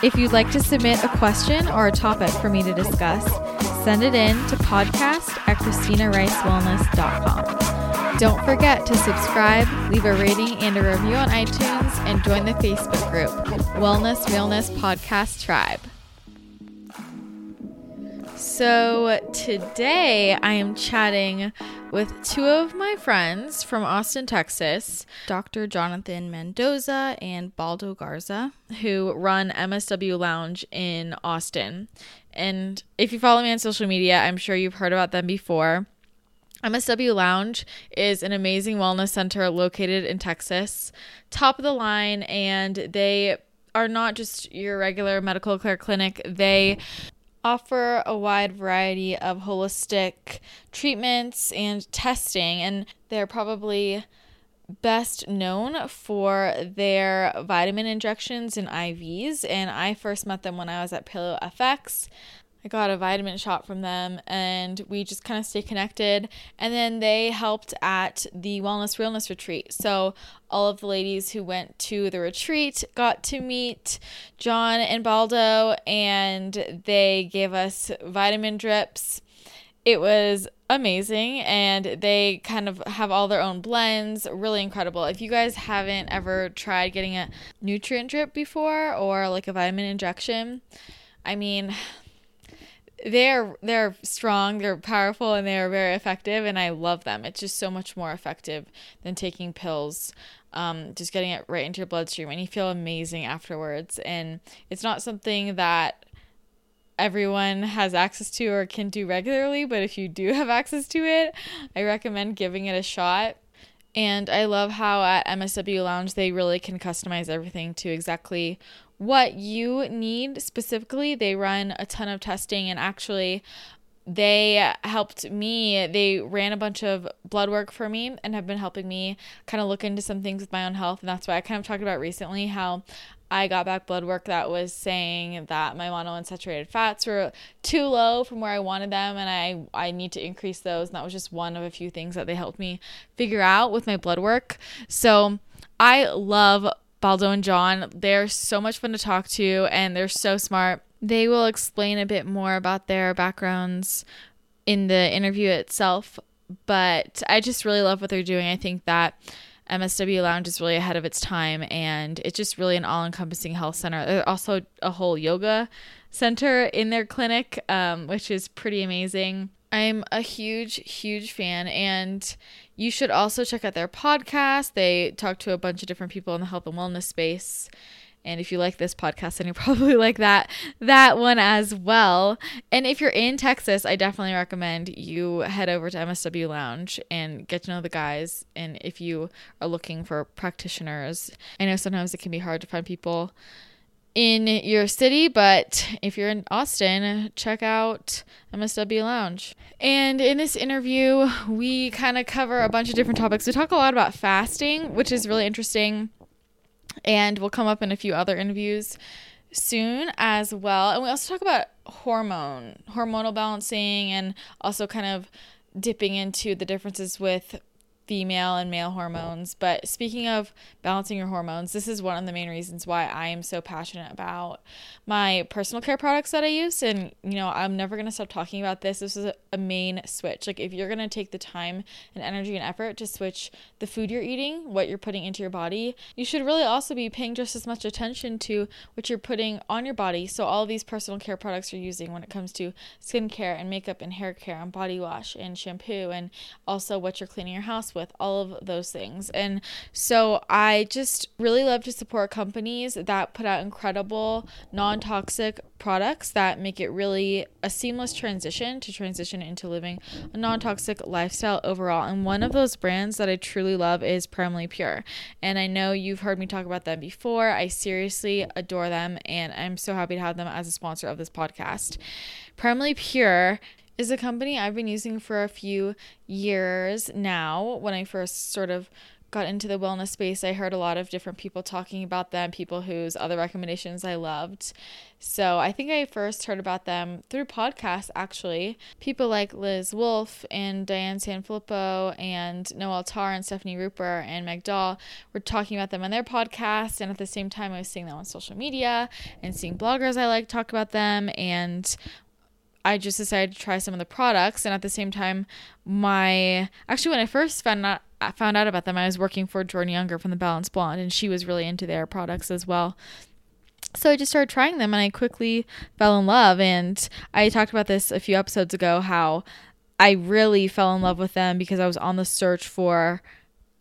If you'd like to submit a question or a topic for me to discuss, send it in to podcast at ChristinaRiceWellness.com. Don't forget to subscribe, leave a rating and a review on iTunes, and join the Facebook group, Wellness Realness Podcast Tribe. So, today I am chatting with two of my friends from Austin, Texas, Dr. Jonathan Mendoza and Baldo Garza, who run MSW Lounge in Austin. And if you follow me on social media, I'm sure you've heard about them before. MSW Lounge is an amazing wellness center located in Texas, top of the line, and they are not just your regular medical care clinic. They offer a wide variety of holistic treatments and testing, and they're probably best known for their vitamin injections and IVs. And I first met them when I was at Paleo FX. I got a vitamin shot from them and we just kind of stay connected. And then they helped at the Wellness Realness retreat. So all of the ladies who went to the retreat got to meet John and Baldo and they gave us vitamin drips. It was amazing and they kind of have all their own blends really incredible if you guys haven't ever tried getting a nutrient drip before or like a vitamin injection i mean they're they're strong, they're powerful, and they are very effective, and I love them. It's just so much more effective than taking pills. Um, just getting it right into your bloodstream, and you feel amazing afterwards. And it's not something that everyone has access to or can do regularly, but if you do have access to it, I recommend giving it a shot. And I love how at MSW Lounge they really can customize everything to exactly what you need specifically. They run a ton of testing and actually they helped me. They ran a bunch of blood work for me and have been helping me kind of look into some things with my own health. And that's why I kind of talked about recently how I got back blood work that was saying that my monounsaturated fats were too low from where I wanted them and I I need to increase those and that was just one of a few things that they helped me figure out with my blood work. So I love Baldo and John. They're so much fun to talk to and they're so smart. They will explain a bit more about their backgrounds in the interview itself, but I just really love what they're doing. I think that MSW Lounge is really ahead of its time and it's just really an all encompassing health center. There's also a whole yoga center in their clinic, um, which is pretty amazing. I'm a huge, huge fan, and you should also check out their podcast. They talk to a bunch of different people in the health and wellness space. And if you like this podcast, then you probably like that that one as well. And if you're in Texas, I definitely recommend you head over to MSW Lounge and get to know the guys. And if you are looking for practitioners, I know sometimes it can be hard to find people in your city, but if you're in Austin, check out MSW Lounge. And in this interview, we kind of cover a bunch of different topics. We talk a lot about fasting, which is really interesting, and will come up in a few other interviews soon as well. And we also talk about hormone, hormonal balancing, and also kind of dipping into the differences with female and male hormones. But speaking of balancing your hormones, this is one of the main reasons why I am so passionate about my personal care products that I use. And, you know, I'm never going to stop talking about this. This is a, main switch. Like, if you're going to take the time and energy and effort to switch the food you're eating, what you're putting into your body, you should really also be paying just as much attention to what you're putting on your body. So, all these personal care products you're using when it comes to skincare and makeup and hair care and body wash and shampoo, and also what you're cleaning your house with with, all of those things. And so I just really love to support companies that put out incredible non toxic products that make it really a seamless transition to transition into living a non toxic lifestyle overall. And one of those brands that I truly love is Primally Pure. And I know you've heard me talk about them before. I seriously adore them, and I'm so happy to have them as a sponsor of this podcast. Primally Pure is a company I've been using for a few years now. When I first sort of got into the wellness space, I heard a lot of different people talking about them, people whose other recommendations I loved. So I think I first heard about them through podcasts, actually. People like Liz Wolfe and Diane Sanfilippo and Noelle Tarr and Stefani Ruper and Meg Dahl were talking about them on their podcast. And at the same time, I was seeing them on social media and seeing bloggers I like talk about them. And I just decided to try some of the products. And at the same time, my actually, when I first found out, found out about them, I was working for Jordan Younger from the Balanced Blonde, and she was really into their products as well. So I just started trying them, and I quickly fell in love. And I talked about this a few episodes ago how I really fell in love with them because I was on the search for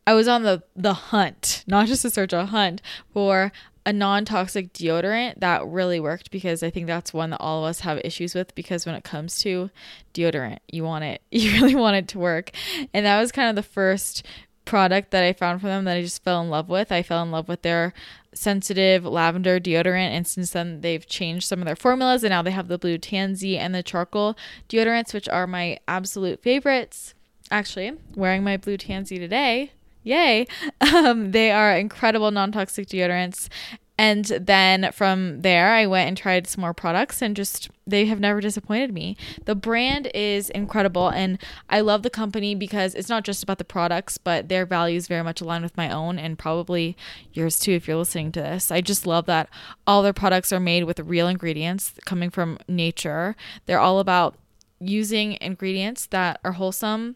I was on the the hunt, not just a search, a hunt for a non-toxic deodorant that really worked because I think that's one that all of us have issues with because when it comes to deodorant, you want it you really want it to work. And that was kind of the first product that I found from them that I just fell in love with. I fell in love with their sensitive lavender deodorant and since then they've changed some of their formulas and now they have the blue tansy and the charcoal deodorants which are my absolute favorites. Actually, wearing my blue tansy today Yay. Um, they are incredible non toxic deodorants. And then from there, I went and tried some more products and just they have never disappointed me. The brand is incredible and I love the company because it's not just about the products, but their values very much align with my own and probably yours too if you're listening to this. I just love that all their products are made with real ingredients coming from nature. They're all about using ingredients that are wholesome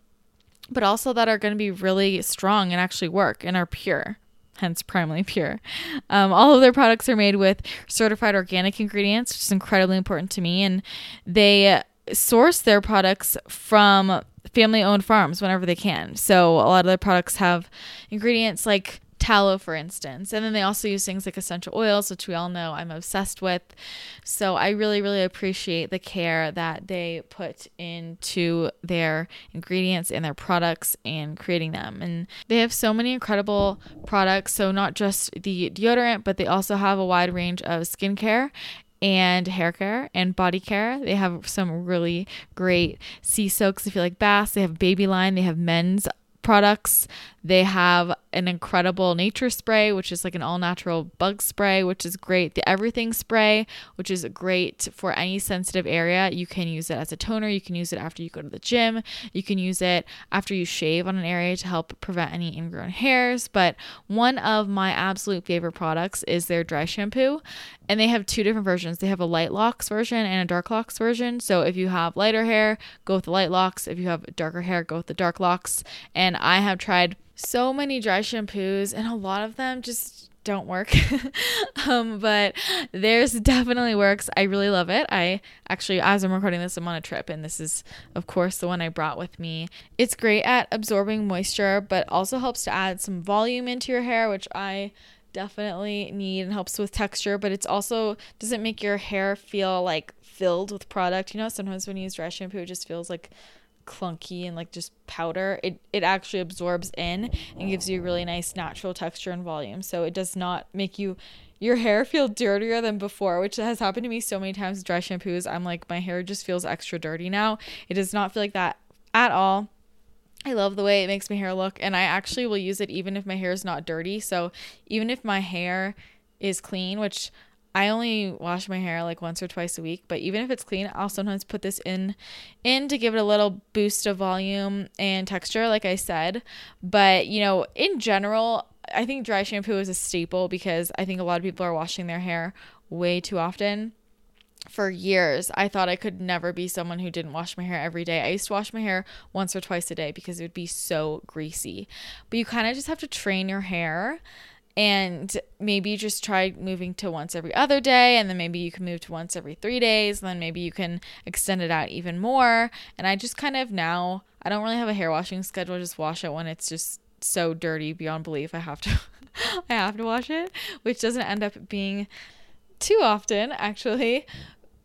but also that are going to be really strong and actually work and are pure hence primally pure. Um, all of their products are made with certified organic ingredients, which is incredibly important to me. And they source their products from family owned farms whenever they can. So a lot of their products have ingredients like tallow, for instance. And then they also use things like essential oils, which we all know I'm obsessed with. So I really, really appreciate the care that they put into their ingredients and their products and creating them. And they have so many incredible products. So not just the deodorant, but they also have a wide range of skincare and hair care and body care. They have some really great sea soaks if you like baths. They have baby line, they have men's products. They have an incredible nature spray, which is like an all natural bug spray, which is great. The everything spray, which is great for any sensitive area. You can use it as a toner. You can use it after you go to the gym. You can use it after you shave on an area to help prevent any ingrown hairs. But one of my absolute favorite products is their dry shampoo. And they have two different versions. They have a light locks version and a dark locks version. So if you have lighter hair, go with the light locks. If you have darker hair, go with the dark locks. And I have tried so many dry shampoos, and a lot of them just don't work. um, but theirs definitely works. I really love it. I actually, as I'm recording this, I'm on a trip, and this is, of course, the one I brought with me. It's great at absorbing moisture, but also helps to add some volume into your hair, which I definitely need and helps with texture, but it's also doesn't make your hair feel like filled with product. You know, sometimes when you use dry shampoo, it just feels like clunky and like just powder it it actually absorbs in and gives you a really nice natural texture and volume. So it does not make you your hair feel dirtier than before which has happened to me so many times dry shampoos. I'm like my hair just feels extra dirty now. It does not feel like that at all. I love the way it makes my hair look, and I actually will use it even if my hair is not dirty. So, even if my hair is clean, which I only wash my hair like once or twice a week, but even if it's clean, I'll sometimes put this in in to give it a little boost of volume and texture like I said. But, you know, in general, I think dry shampoo is a staple because I think a lot of people are washing their hair way too often. For years, I thought I could never be someone who didn't wash my hair every day. I used to wash my hair once or twice a day because it would be so greasy. But you kind of just have to train your hair and maybe just try moving to once every other day and then maybe you can move to once every 3 days and then maybe you can extend it out even more and I just kind of now I don't really have a hair washing schedule just wash it when it's just so dirty beyond belief I have to I have to wash it which doesn't end up being too often actually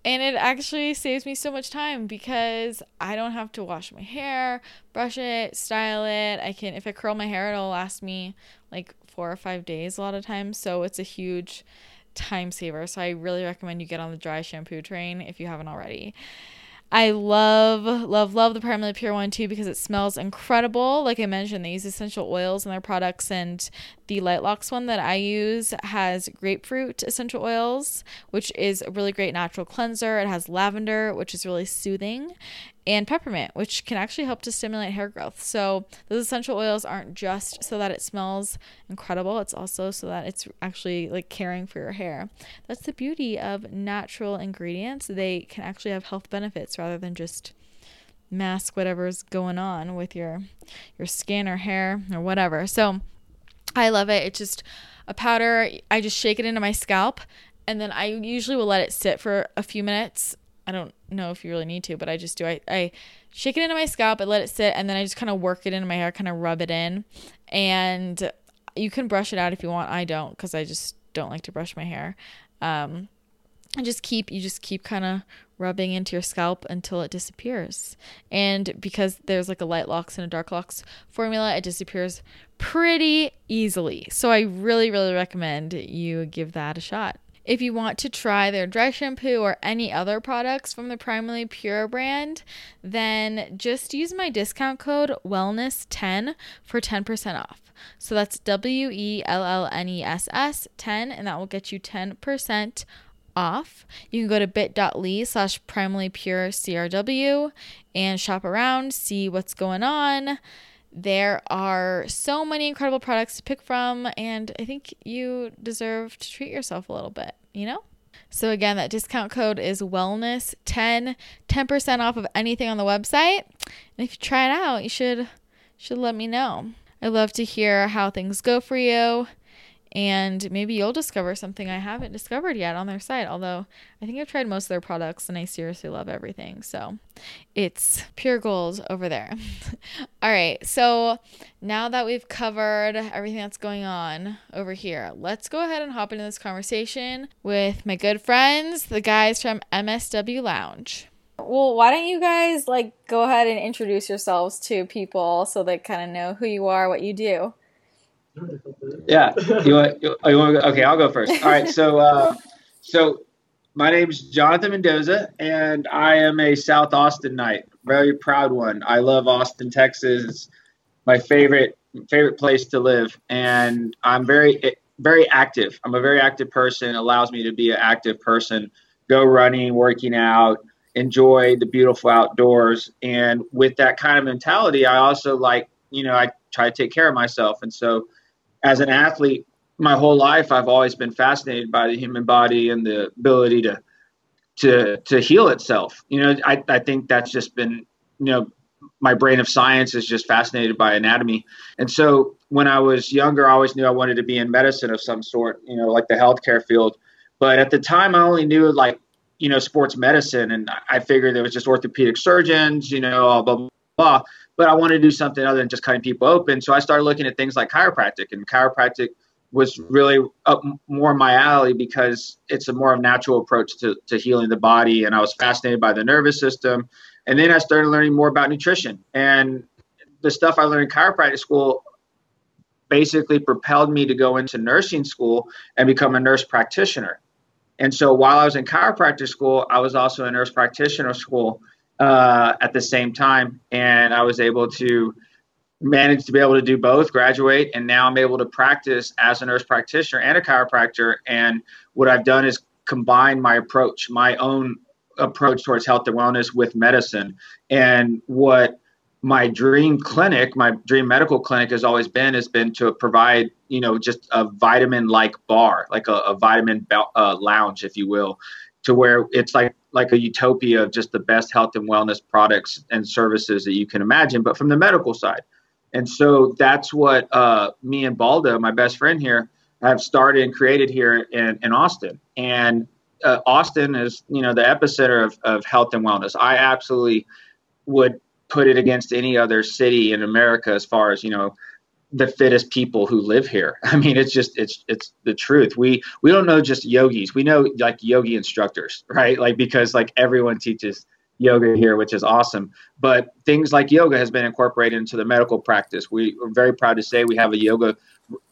and it actually saves me so much time because I don't have to wash my hair, brush it, style it. I can, if I curl my hair, it'll last me like four or five days a lot of times. So it's a huge time saver. So I really recommend you get on the dry shampoo train if you haven't already. I love, love, love the Primally Pure one too because it smells incredible. Like I mentioned, they use essential oils in their products, and the Light Locks one that I use has grapefruit essential oils, which is a really great natural cleanser. It has lavender, which is really soothing, and peppermint, which can actually help to stimulate hair growth. So, those essential oils aren't just so that it smells incredible, it's also so that it's actually like caring for your hair. That's the beauty of natural ingredients. They can actually have health benefits rather than just mask whatever's going on with your your skin or hair or whatever. So, I love it. It's just a powder. I just shake it into my scalp and then I usually will let it sit for a few minutes I don't know if you really need to, but I just do. I, I shake it into my scalp, I let it sit, and then I just kind of work it into my hair, kind of rub it in. And you can brush it out if you want. I don't because I just don't like to brush my hair. Um, and just keep you just keep kind of rubbing into your scalp until it disappears. And because there's like a light locks and a dark locks formula, it disappears pretty easily. So I really really recommend you give that a shot. If you want to try their dry shampoo or any other products from the Primally Pure brand, then just use my discount code wellness10 for 10% off. So that's W E L L N E S S 10, and that will get you 10% off. You can go to bit.ly slash primallypure CRW and shop around, see what's going on. There are so many incredible products to pick from, and I think you deserve to treat yourself a little bit, you know? So again, that discount code is wellness10, 10% off of anything on the website. And if you try it out, you should should let me know. I'd love to hear how things go for you and maybe you'll discover something I haven't discovered yet on their site. Although I think I've tried most of their products and I seriously love everything. So it's pure gold over there. All right. So now that we've covered everything that's going on over here, let's go ahead and hop into this conversation with my good friends, the guys from MSW Lounge. Well, why don't you guys like go ahead and introduce yourselves to people so they kind of know who you are, what you do? Yeah. You want, you, you want okay, I'll go first. All right. So, uh, so my name is Jonathan Mendoza, and I am a South Austinite, very proud one. I love Austin, Texas. It's my favorite favorite place to live, and I'm very very active. I'm a very active person. It allows me to be an active person. Go running, working out, enjoy the beautiful outdoors, and with that kind of mentality, I also like you know I try to take care of myself, and so as an athlete, my whole life, I've always been fascinated by the human body and the ability to to to heal itself. You know, I, I think that's just been, you know, my brain of science is just fascinated by anatomy. And so when I was younger, I always knew I wanted to be in medicine of some sort, you know, like the healthcare field. But at the time, I only knew like, you know, sports medicine. And I figured there was just orthopedic surgeons, you know, blah, blah, blah but I wanted to do something other than just cutting people open. So I started looking at things like chiropractic, and chiropractic was mm-hmm. really up more my alley because it's a more natural approach to, to healing the body. And I was fascinated by the nervous system. And then I started learning more about nutrition. And the stuff I learned in chiropractic school basically propelled me to go into nursing school and become a nurse practitioner. And so while I was in chiropractic school, I was also in nurse practitioner school uh, at the same time, and I was able to manage to be able to do both, graduate, and now I'm able to practice as a nurse practitioner and a chiropractor. And what I've done is combine my approach, my own approach towards health and wellness with medicine. And what my dream clinic, my dream medical clinic has always been has been to provide, you know, just a vitamin like bar, like a, a vitamin uh, lounge, if you will, to where it's like like a utopia of just the best health and wellness products and services that you can imagine, but from the medical side. And so that's what uh, me and Baldo, my best friend here, have started and created here in, in Austin. And uh, Austin is, you know, the epicenter of, of health and wellness. I absolutely would put it against any other city in America as far as, you know, the fittest people who live here. I mean, it's just it's it's the truth. We we don't know just yogis. We know like yogi instructors, right? Like because like everyone teaches yoga here, which is awesome. But things like yoga has been incorporated into the medical practice. We are very proud to say we have a yoga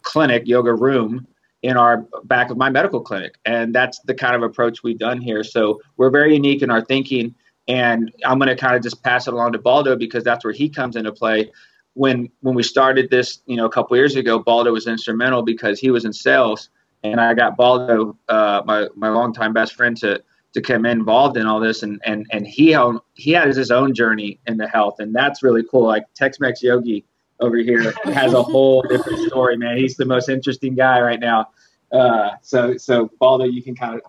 clinic, yoga room in our back of my medical clinic. And that's the kind of approach we've done here. So we're very unique in our thinking. And I'm going to kind of just pass it along to Baldo because that's where he comes into play. When when we started this, you know, a couple years ago, Baldo was instrumental because he was in sales, and I got Baldo, uh, my my longtime best friend, to to come involved in all this, and and and he he has his own journey into health, and that's really cool. Like Tex-Mex Yogi over here has a whole different story, man. He's the most interesting guy right now. Uh, so, so Baldo, you can kind of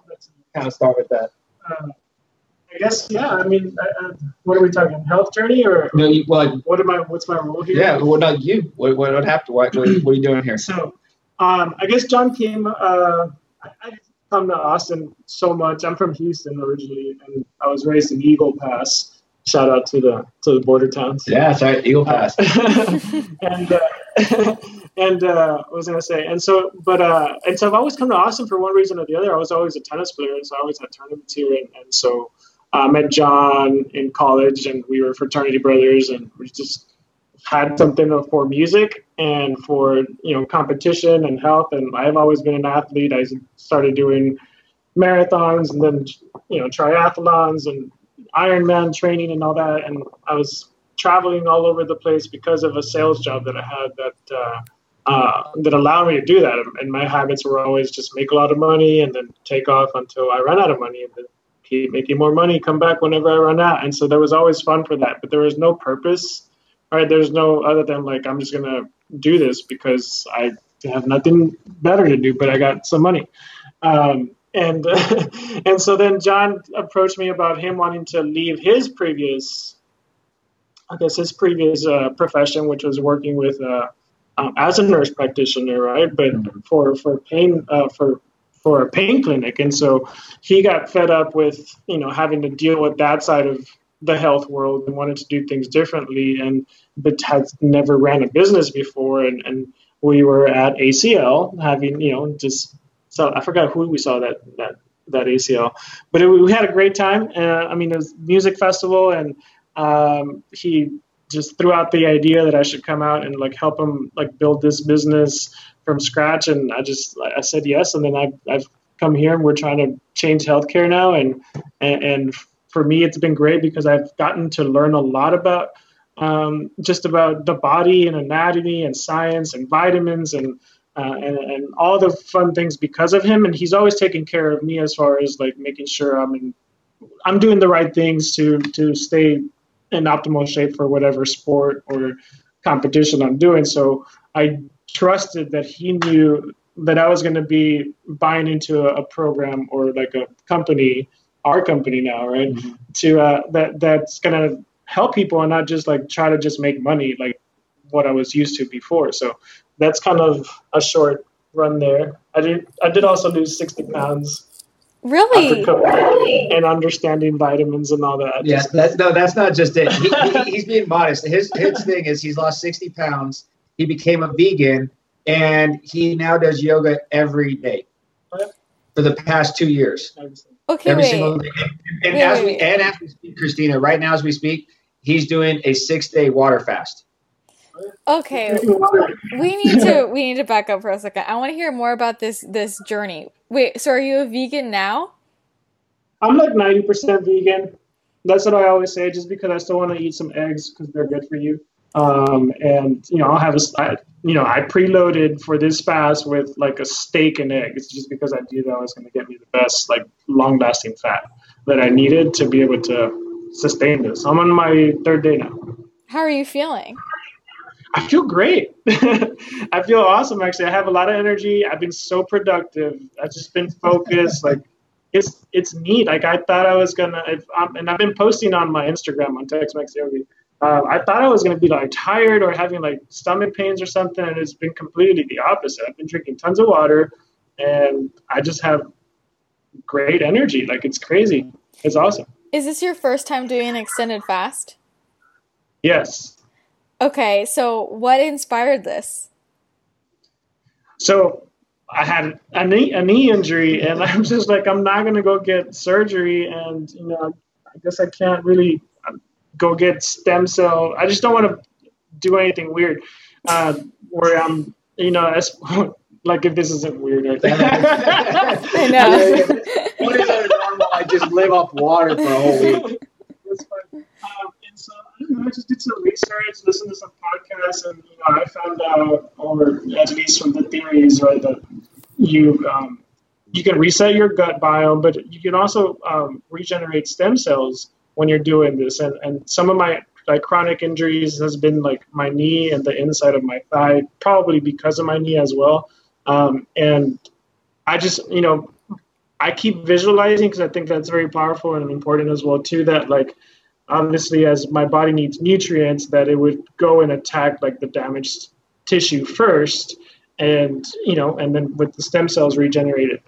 kind of start with that. Uh, I guess, yeah. I mean, uh, uh, what are we talking? Health journey or no? You, well, what am I? What's my role here? Yeah, well, not you. What what, what happened? What, what, what are you doing here? So, um, I guess John came. Uh, I, I come to Austin so much. I'm from Houston originally, and I was raised in Eagle Pass shout out to the to the border towns. Yeah, sorry, Eagle Pass. and uh, and uh, what was I gonna say? And so, but uh, and so I've always come to Austin for one reason or the other. I was always a tennis player, and so I always had tournaments here. And, and so I met John in college, and we were fraternity brothers, and we just had something for music and for you know competition and health. And I've always been an athlete. I started doing marathons and then you know triathlons and Ironman training and all that, and I was traveling all over the place because of a sales job that I had that uh, uh, that allowed me to do that. And my habits were always just make a lot of money and then take off until I run out of money, and then keep making more money, come back whenever I run out. And so there was always fun for that, but there was no purpose. Right? There's no other than like I'm just gonna do this because I have nothing better to do, but I got some money. Um, and uh, and so then John approached me about him wanting to leave his previous, I guess his previous uh, profession, which was working with uh, um, as a nurse practitioner, right? But mm-hmm. for for pain uh, for for a pain clinic, and so he got fed up with you know having to deal with that side of the health world and wanted to do things differently, and but had never ran a business before, and and we were at ACL having you know just so I forgot who we saw that that that ACL, but it, we had a great time. Uh, I mean, it was music festival, and um, he just threw out the idea that I should come out and like help him like build this business from scratch, and I just I said yes, and then I've I've come here and we're trying to change healthcare now, and and, and for me it's been great because I've gotten to learn a lot about um, just about the body and anatomy and science and vitamins and uh, and, and all the fun things because of him. And he's always taking care of me as far as like making sure I'm in, I'm doing the right things to to stay in optimal shape for whatever sport or competition I'm doing. So I trusted that he knew that I was going to be buying into a, a, program or like a company, our company now, right? Mm-hmm. To uh, that that's going to help people and not just like try to just make money like what I was used to before. So that's kind of a short run there. I did I did also lose sixty pounds. Really? And understanding vitamins and all that. Yeah, that, no, that's not just it. He, he, he's being modest. His his thing is he's lost sixty pounds. He became a vegan, and he now does yoga every day for the past two years. Okay, every wait. single day. And, and wait, as wait. we and as we speak, Christina, right now as we speak, he's doing a six day water fast. Okay, we need to we need to back up for a second. I want to hear more about this this journey. Wait, so are you a vegan now? I'm like ninety percent vegan. That's what I always say, just because I still want to eat some eggs because they're good for you. Um, and you know, I'll have a I, you know I preloaded for this fast with like a steak and eggs, just because I knew that was going to get me the best like long lasting fat that I needed to be able to sustain this. I'm on my third day now. How are you feeling? I feel great. I feel awesome. Actually, I have a lot of energy. I've been so productive. I've just been focused. like it's it's neat. Like I thought I was gonna, if, um, and I've been posting on my Instagram on Tex Mex Yogi uh, I thought I was going to be like tired or having like stomach pains or something, and it's been completely the opposite. I've been drinking tons of water, and I just have great energy. Like it's crazy. It's awesome. Is this your first time doing an extended fast? Yes. Okay, so what inspired this? So I had a knee, a knee injury, and I'm just like, I'm not gonna go get surgery, and you know, I guess I can't really um, go get stem cell. I just don't want to do anything weird, uh, where I'm, you know, as, like if this isn't weird. Or I know. What is that normal? I just live off water for a whole week. That's fine. Um, and so I don't know, I just did some research, listened to some podcasts, and you know, I found out, or at least from the theories, right, that you um, you can reset your gut biome, but you can also um, regenerate stem cells when you're doing this. And and some of my like chronic injuries has been like my knee and the inside of my thigh, probably because of my knee as well. Um, and I just you know I keep visualizing because I think that's very powerful and important as well too. That like obviously as my body needs nutrients, that it would go and attack like the damaged tissue first, and you know, and then with the stem cells regenerated.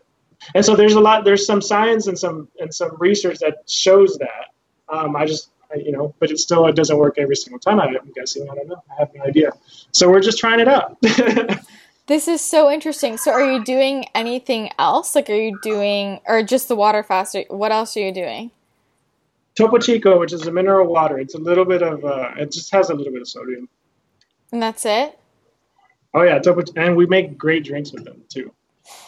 And so there's a lot, there's some science and some and some research that shows that. Um, I just I, you know, but it still it doesn't work every single time. I'm guessing. I don't know. I have no idea. So we're just trying it out. This is so interesting. So, are you doing anything else? Like, are you doing, or just the water fast? What else are you doing? Topo Chico, which is a mineral water. It's a little bit of, uh, it just has a little bit of sodium. And that's it? Oh yeah, Topo, and we make great drinks with them too.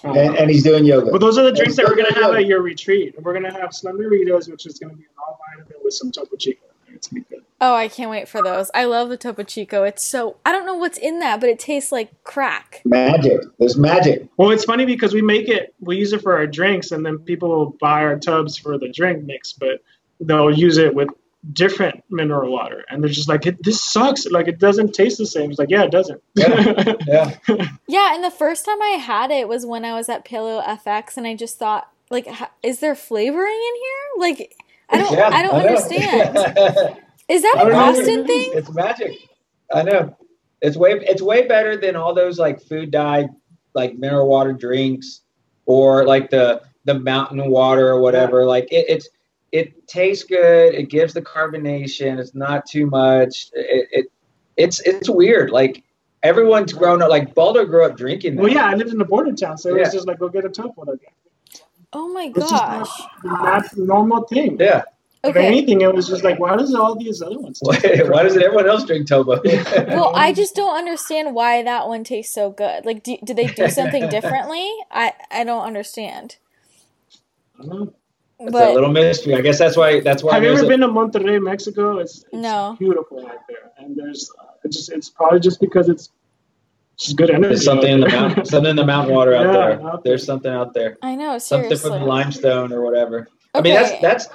Um, And, and he's doing yoga. but those are the drinks that we're gonna Yoga. have at your retreat. We're gonna have Slenderitos, which is gonna be an all vitamin with some Topo Chico. It's gonna be good. Oh, I can't wait for those. I love the Topo Chico. It's so, I don't know what's in that, but it tastes like crack. Magic. There's magic. Well, it's funny because we make it, we use it for our drinks, and then people will buy our tubs for the drink mix, but they'll use it with different mineral water, and they're just like, it, "This sucks! Like it doesn't taste the same." It's like, yeah, it doesn't. Yeah. Yeah. Yeah, and the first time I had it was when I was at Paleo FX, and I just thought, like, ha- is there flavoring in here? Like, I don't, Yeah, I don't know. understand. Is that a an don't know. Austin thing? It's magic. I know. It's way it's way better than all those like food dyed like mineral water drinks or like the the mountain water or whatever. Like it, it's it tastes good. It gives the carbonation. It's not too much. It, it it's it's weird. Like everyone's grown up. Like Baldo grew up drinking. That. well, yeah, I lived in a border town, so it was just like, go get a tub water. Oh my It's just not gosh. not a normal thing. Yeah. If Okay. anything, it was just like, why does all these other ones? Why, taste why doesn't everyone else drink Toba? Well, I just don't understand why that one tastes so good. Like, do, did they do something differently? I I don't understand. I don't know. It's a little mystery. I guess that's why. That's why. Have you there's ever a- been to Monterrey, Mexico? It's, it's No. beautiful out there, and there's uh, it's just it's probably just because it's just good energy. There's something in the mountain, something in the mountain water out Yeah, there. out there. There's something out there. I know Seriously. Something from the limestone or whatever. I mean, that's that's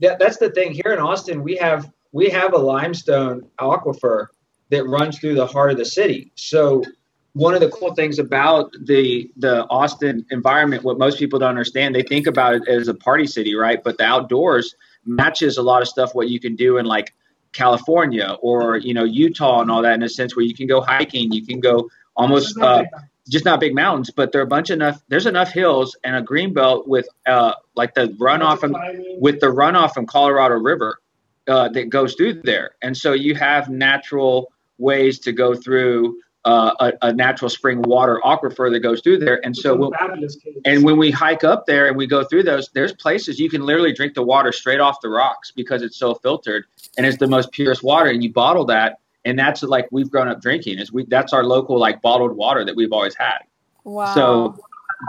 that, that's the thing here in Austin. We have we have a limestone aquifer that runs through the heart of the city. So one of the cool things about the the Austin environment, what most people don't understand, they think about it as a party city, right? But the outdoors matches a lot of stuff what you can do in like California or you know Utah and all that in a sense where you can go hiking, you can go almost uh, just not big mountains, but there are a bunch enough. There's enough hills and a green belt with uh, like the runoff from with the runoff from Colorado River uh, that goes through there, and so you have natural ways to go through uh, a, a natural spring water aquifer that goes through there, and so we'll, and when we hike up there and we go through those, there's places you can literally drink the water straight off the rocks because it's so filtered and it's the most purest water. And you bottle that, and that's like we've grown up drinking. Is we that's our local like bottled water that we've always had. wow. So,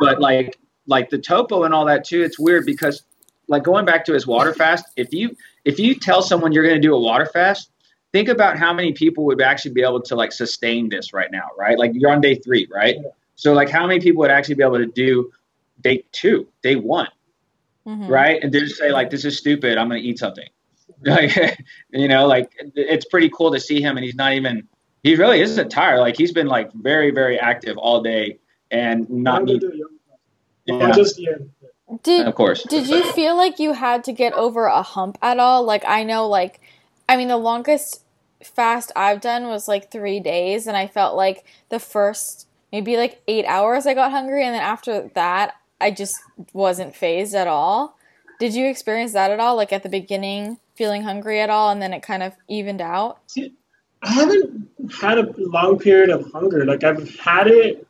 but like like the topo and all that too, it's weird because like going back to his water fast, if you if you tell someone you're going to do a water fast, think about how many people would actually be able to like sustain this right now, right? Like you're on day three, right? Yeah. So like how many people would actually be able to do day two, day one, Mhm. right? And they just say like, "This is stupid. I'm going to eat something." Like, you know, like it's pretty cool to see him, and he's not even. He really isn't tired. Like he's been like very, very active all day, and not need. Yeah, Just yeah. Did of course. Did you feel like you had to get over a hump at all? Like I know like I mean the longest fast I've done was like three days, and I felt like the first maybe like eight hours I got hungry, and then after that, I just wasn't phased at all. Did you experience that at all? Like at the beginning, feeling hungry at all, and then it kind of evened out? I haven't had a long period of hunger. Like I've had it,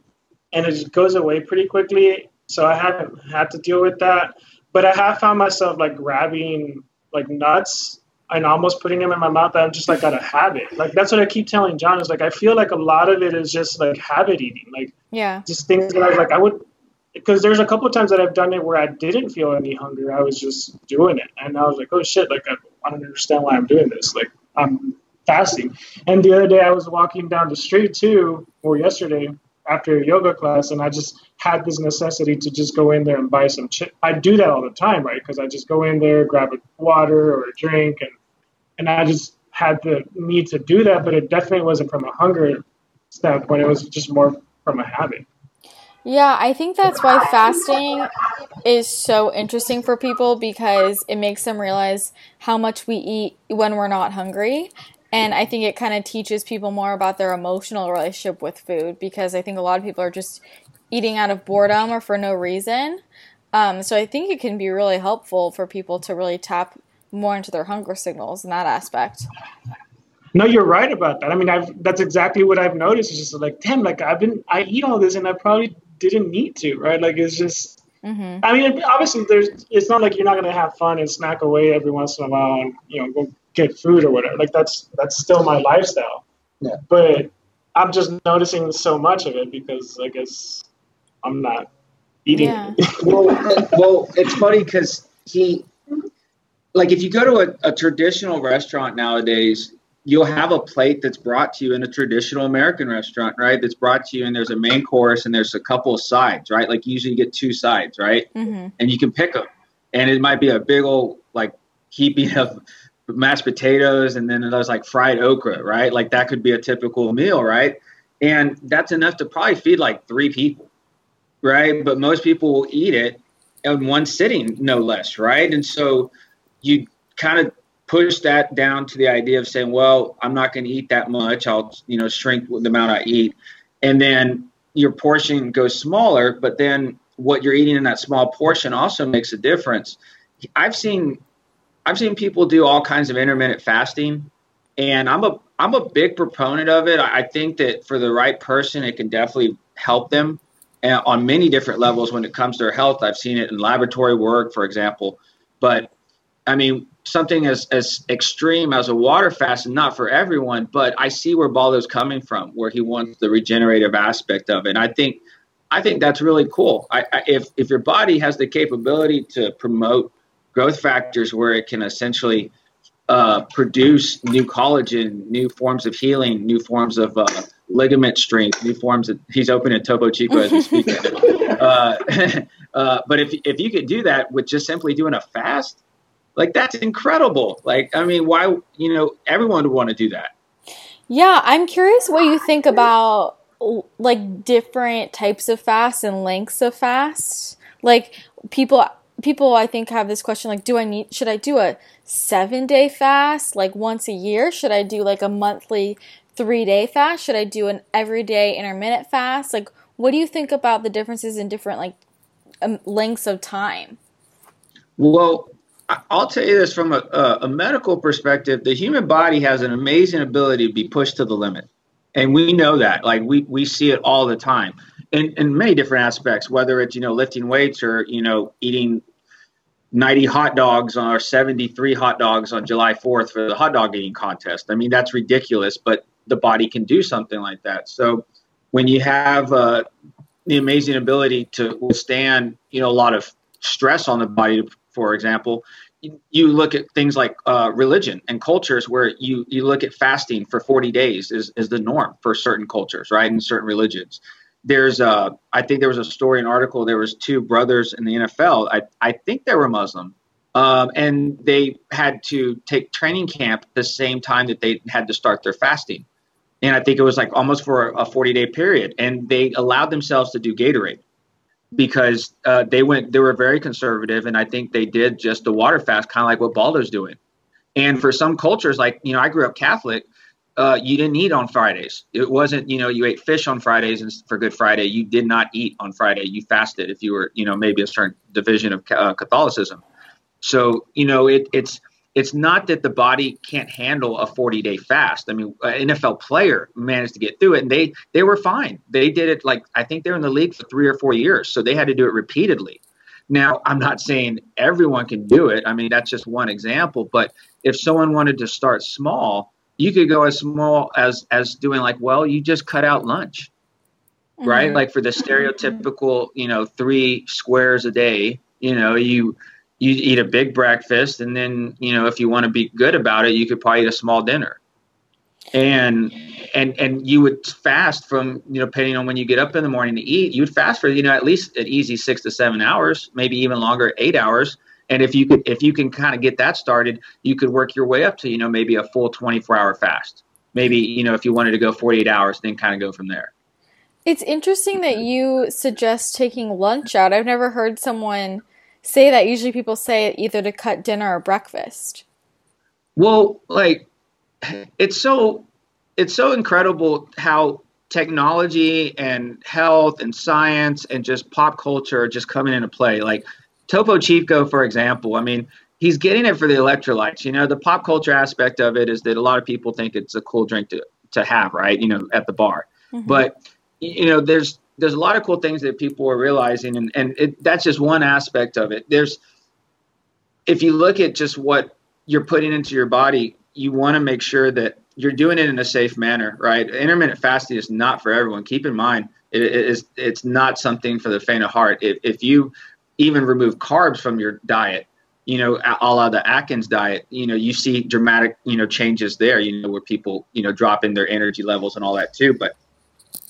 and it just goes away pretty quickly. So I haven't had to deal with that. But I have found myself like grabbing like nuts and almost putting them in my mouth. I'm just like out of habit. Like that's what I keep telling John is like I feel like a lot of it is just like habit eating. Like yeah, just things that I was like I would because there's a couple of times that I've done it where I didn't feel any hunger. I was just doing it, and I was like, oh shit! Like I, I don't understand why I'm doing this. Like I'm fasting. And the other day I was walking down the street too, or yesterday after a yoga class, and I just had this necessity to just go in there and buy some chip. I do that all the time, right? Because I just go in there, grab a water or a drink, and and I just had the need to do that. But it definitely wasn't from a hunger standpoint. It was just more from a habit. Yeah, I think that's why fasting is so interesting for people because it makes them realize how much we eat when we're not hungry. And I think it kind of teaches people more about their emotional relationship with food because I think a lot of people are just eating out of boredom or for no reason. Um, so I think it can be really helpful for people to really tap more into their hunger signals in that aspect. No, you're right about that. I mean, I've that's exactly what I've noticed. It's just like, damn, like I've been I eat all this and I probably didn't need to, right? Like it's just. Mm-hmm. I mean, obviously, there's. It's not like you're not gonna have fun and snack away every once in a while, and you know, go get food or whatever. Like that's that's still my lifestyle. Yeah. But I'm just noticing so much of it because I guess I'm not eating. Yeah. well, well, it's funny because he, like, if you go to a, a traditional restaurant nowadays, you'll have a plate that's brought to you in a traditional American restaurant, right? That's brought to you, and there's a main course and there's a couple of sides, right? Like usually you get two sides, right? Mm-hmm. And you can pick them, and it might be a big old like heaping of mashed potatoes, and then there's like fried okra, right? Like that could be a typical meal, right? And that's enough to probably feed like three people, right? But most people will eat it in one sitting, no less, right? And so you kind of push that down to the idea of saying, well, I'm not going to eat that much. I'll, you know, shrink the amount I eat. And then your portion goes smaller, but then what you're eating in that small portion also makes a difference. I've seen I've seen people do all kinds of intermittent fasting and I'm a I'm a big proponent of it. I think that for the right person it can definitely help them on many different levels when it comes to their health. I've seen it in laboratory work, for example. But I mean, something as, as extreme as a water fast and not for everyone, but I see where Baldo's coming from, where he wants the regenerative aspect of it. And I think I think that's really cool. I, I, if if your body has the capability to promote growth factors where it can essentially uh, produce new collagen, new forms of healing, new forms of uh, ligament strength, new forms of. He's opening Topo Chico as we speak. uh, uh, but if if you could do that with just simply doing a fast, like that's incredible. Like, I mean, why, you know, everyone would want to do that. Yeah, I'm curious what you think about like different types of fasts and lengths of fasts. Like people people I think have this question like do I need should I do a 7-day fast like once a year? Should I do like a monthly 3-day fast? Should I do an everyday intermittent fast? Like what do you think about the differences in different like um, lengths of time? Well, I'll tell you this from a, a, medical perspective, the human body has an amazing ability to be pushed to the limit. And we know that, like we, we see it all the time in, in many different aspects, whether it's, you know, lifting weights or, you know, eating 90 hot dogs or 73 hot dogs on July 4th for the hot dog eating contest. I mean, that's ridiculous, but the body can do something like that. So when you have uh, the amazing ability to withstand, you know, a lot of stress on the body to for example, you look at things like uh, religion and cultures where you, you look at fasting for 40 days is, is the norm for certain cultures, right? In certain religions. There's a, I think there was a story, an article, there was two brothers in the NFL. I, I think they were Muslim. Um, and they had to take training camp the same time that they had to start their fasting. And I think it was like almost for a 40 day period. And they allowed themselves to do Gatorade because uh, they went they were very conservative and i think they did just the water fast kind of like what baldo's doing and for some cultures like you know i grew up catholic uh, you didn't eat on Fridays. It wasn't, you know, you ate fish on Fridays and for Good Friday. You did not eat on Friday. You fasted if you were, you know, maybe a certain division of uh, Catholicism. So, you know, it, it's it's not that the body can't handle a 40 day fast. I mean, an NFL player managed to get through it, and they they were fine. They did it like I think they're in the league for three or four years, so they had to do it repeatedly. Now, I'm not saying everyone can do it. I mean, that's just one example. But if someone wanted to start small, you could go as small as as doing like, well, you just cut out lunch, mm-hmm. right? Like for the stereotypical, you know, three squares a day. You know, you you eat a big breakfast, and then you know, if you want to be good about it, you could probably eat a small dinner. And and and you would fast from you know depending on when you get up in the morning to eat you would fast for you know at least an easy six to seven hours maybe even longer eight hours. And if you could if you can kind of get that started you could work your way up to you know maybe a full 24 hour fast. Maybe you know if you wanted to go 48 hours then kind of go from there. It's interesting that you suggest taking lunch out. I've never heard someone say that usually people say it either to cut dinner or breakfast well like it's so it's so incredible how technology and health and science and just pop culture are just coming into play. Like Topo Chico, for example. I mean, he's getting it for the electrolytes. You know, the pop culture aspect of it is that a lot of people think it's a cool drink to to have, right? You know, at the bar. Mm-hmm. But you know, there's there's a lot of cool things that people are realizing, and and it, that's just one aspect of it. There's if you look at just what you're putting into your body you want to make sure that you're doing it in a safe manner, right? Intermittent fasting is not for everyone. Keep in mind, it is it's not something for the faint of heart. If, if you even remove carbs from your diet, you know, a la the Atkins diet, you know, you see dramatic, you know, changes there, you know, where people, you know, drop in their energy levels and all that too. But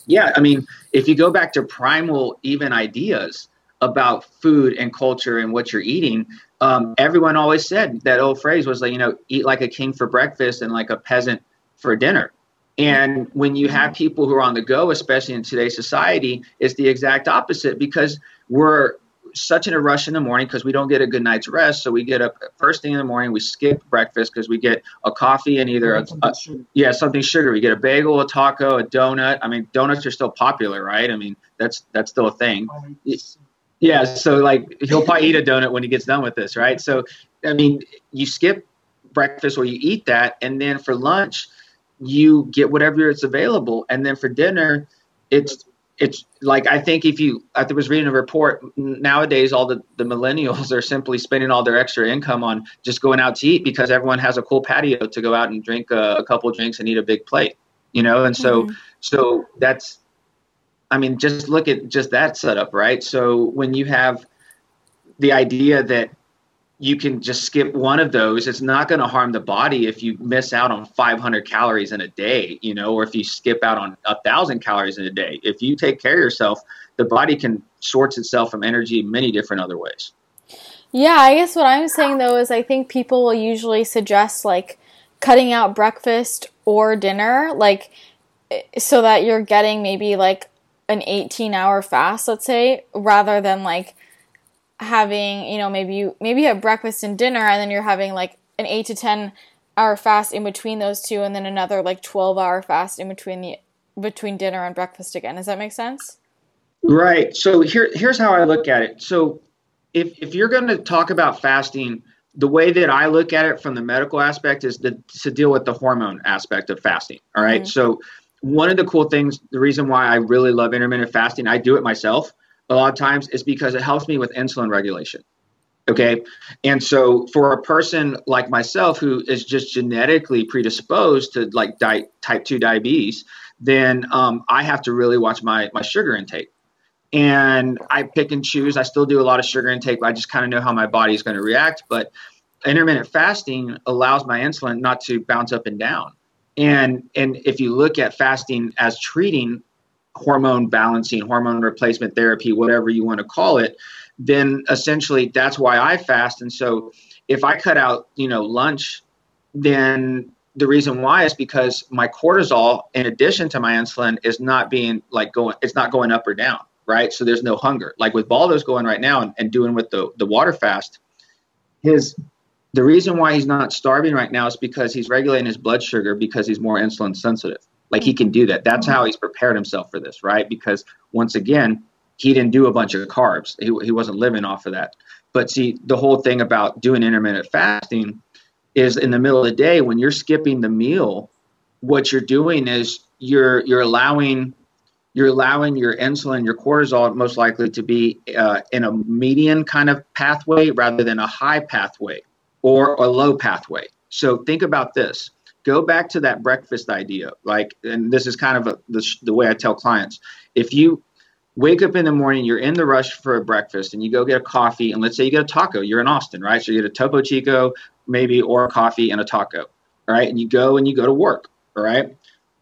yeah, I mean, if you go back to primal even ideas about food and culture and what you're eating, um, everyone always said that old phrase was like, you know, eat like a king for breakfast and like a peasant for dinner. And when you have people who are on the go, especially in today's society, it's the exact opposite because we're such in a rush in the morning because we don't get a good night's rest. So we get up first thing in the morning, we skip breakfast because we get a coffee and either a, a, yeah something sugar. We get a bagel, a taco, a donut. I mean, donuts are still popular, right? I mean, that's that's still a thing. Yeah, so like he'll probably eat a donut when he gets done with this, right? So, I mean, you skip breakfast or you eat that, and then for lunch, you get whatever it's available, and then for dinner, it's it's like I think if you I was reading a report nowadays, all the the millennials are simply spending all their extra income on just going out to eat because everyone has a cool patio to go out and drink a, a couple drinks and eat a big plate, you know, and so mm-hmm. so that's I mean, just look at just that setup, right? So when you have the idea that you can just skip one of those, it's not going to harm the body if you miss out on 500 calories in a day, you know, or if you skip out on a thousand calories in a day. If you take care of yourself, the body can source itself from energy many different other ways. Yeah, I guess what I'm saying though is I think people will usually suggest like cutting out breakfast or dinner, like so that you're getting maybe like an 18 hour fast, let's say, rather than like having, you know, maybe you maybe you have breakfast and dinner and then you're having like an 8 to 10 hour fast in between those two and then another like 12 hour fast in between the between dinner and breakfast again. Does that make sense? Right. So here here's how I look at it. So if if you're going to talk about fasting the way that I look at it from the medical aspect is to, to deal with the hormone aspect of fasting. All right? mm-hmm. So one of the cool things, the reason why I really love intermittent fasting, I do it myself a lot of times, is because it helps me with insulin regulation. Okay. And so for a person like myself who is just genetically predisposed to like di- type 2 diabetes, then um, I have to really watch my, my sugar intake. And I pick and choose. I still do a lot of sugar intake, I just kind of know how my body is going to react. But intermittent fasting allows my insulin not to bounce up and down. And and if you look at fasting as treating hormone balancing, hormone replacement therapy, whatever you want to call it, then essentially that's why I fast. And so if I cut out, you know, lunch, then the reason why is because my cortisol, in addition to my insulin, is not being like going, it's not going up or down, right? So there's no hunger. Like with Baldo's going right now and, and doing with the, the water fast, his the reason why he's not starving right now is because he's regulating his blood sugar because he's more insulin sensitive. Like he can do that. That's how he's prepared himself for this, right? Because once again, he didn't do a bunch of carbs. He, he wasn't living off of that. But see, the whole thing about doing intermittent fasting is in the middle of the day when you're skipping the meal, what you're doing is you're you're allowing you're allowing your insulin, your cortisol, most likely to be uh, in a median kind of pathway rather than a high pathway or a low pathway. So think about this. Go back to that breakfast idea. Like, and this is kind of a, the, the way I tell clients. If you wake up in the morning, you're in the rush for a breakfast, and you go get a coffee, and let's say you get a taco. You're in Austin, right? So you get a Topo Chico, maybe, or a coffee and a taco, right? And you go and you go to work, all right?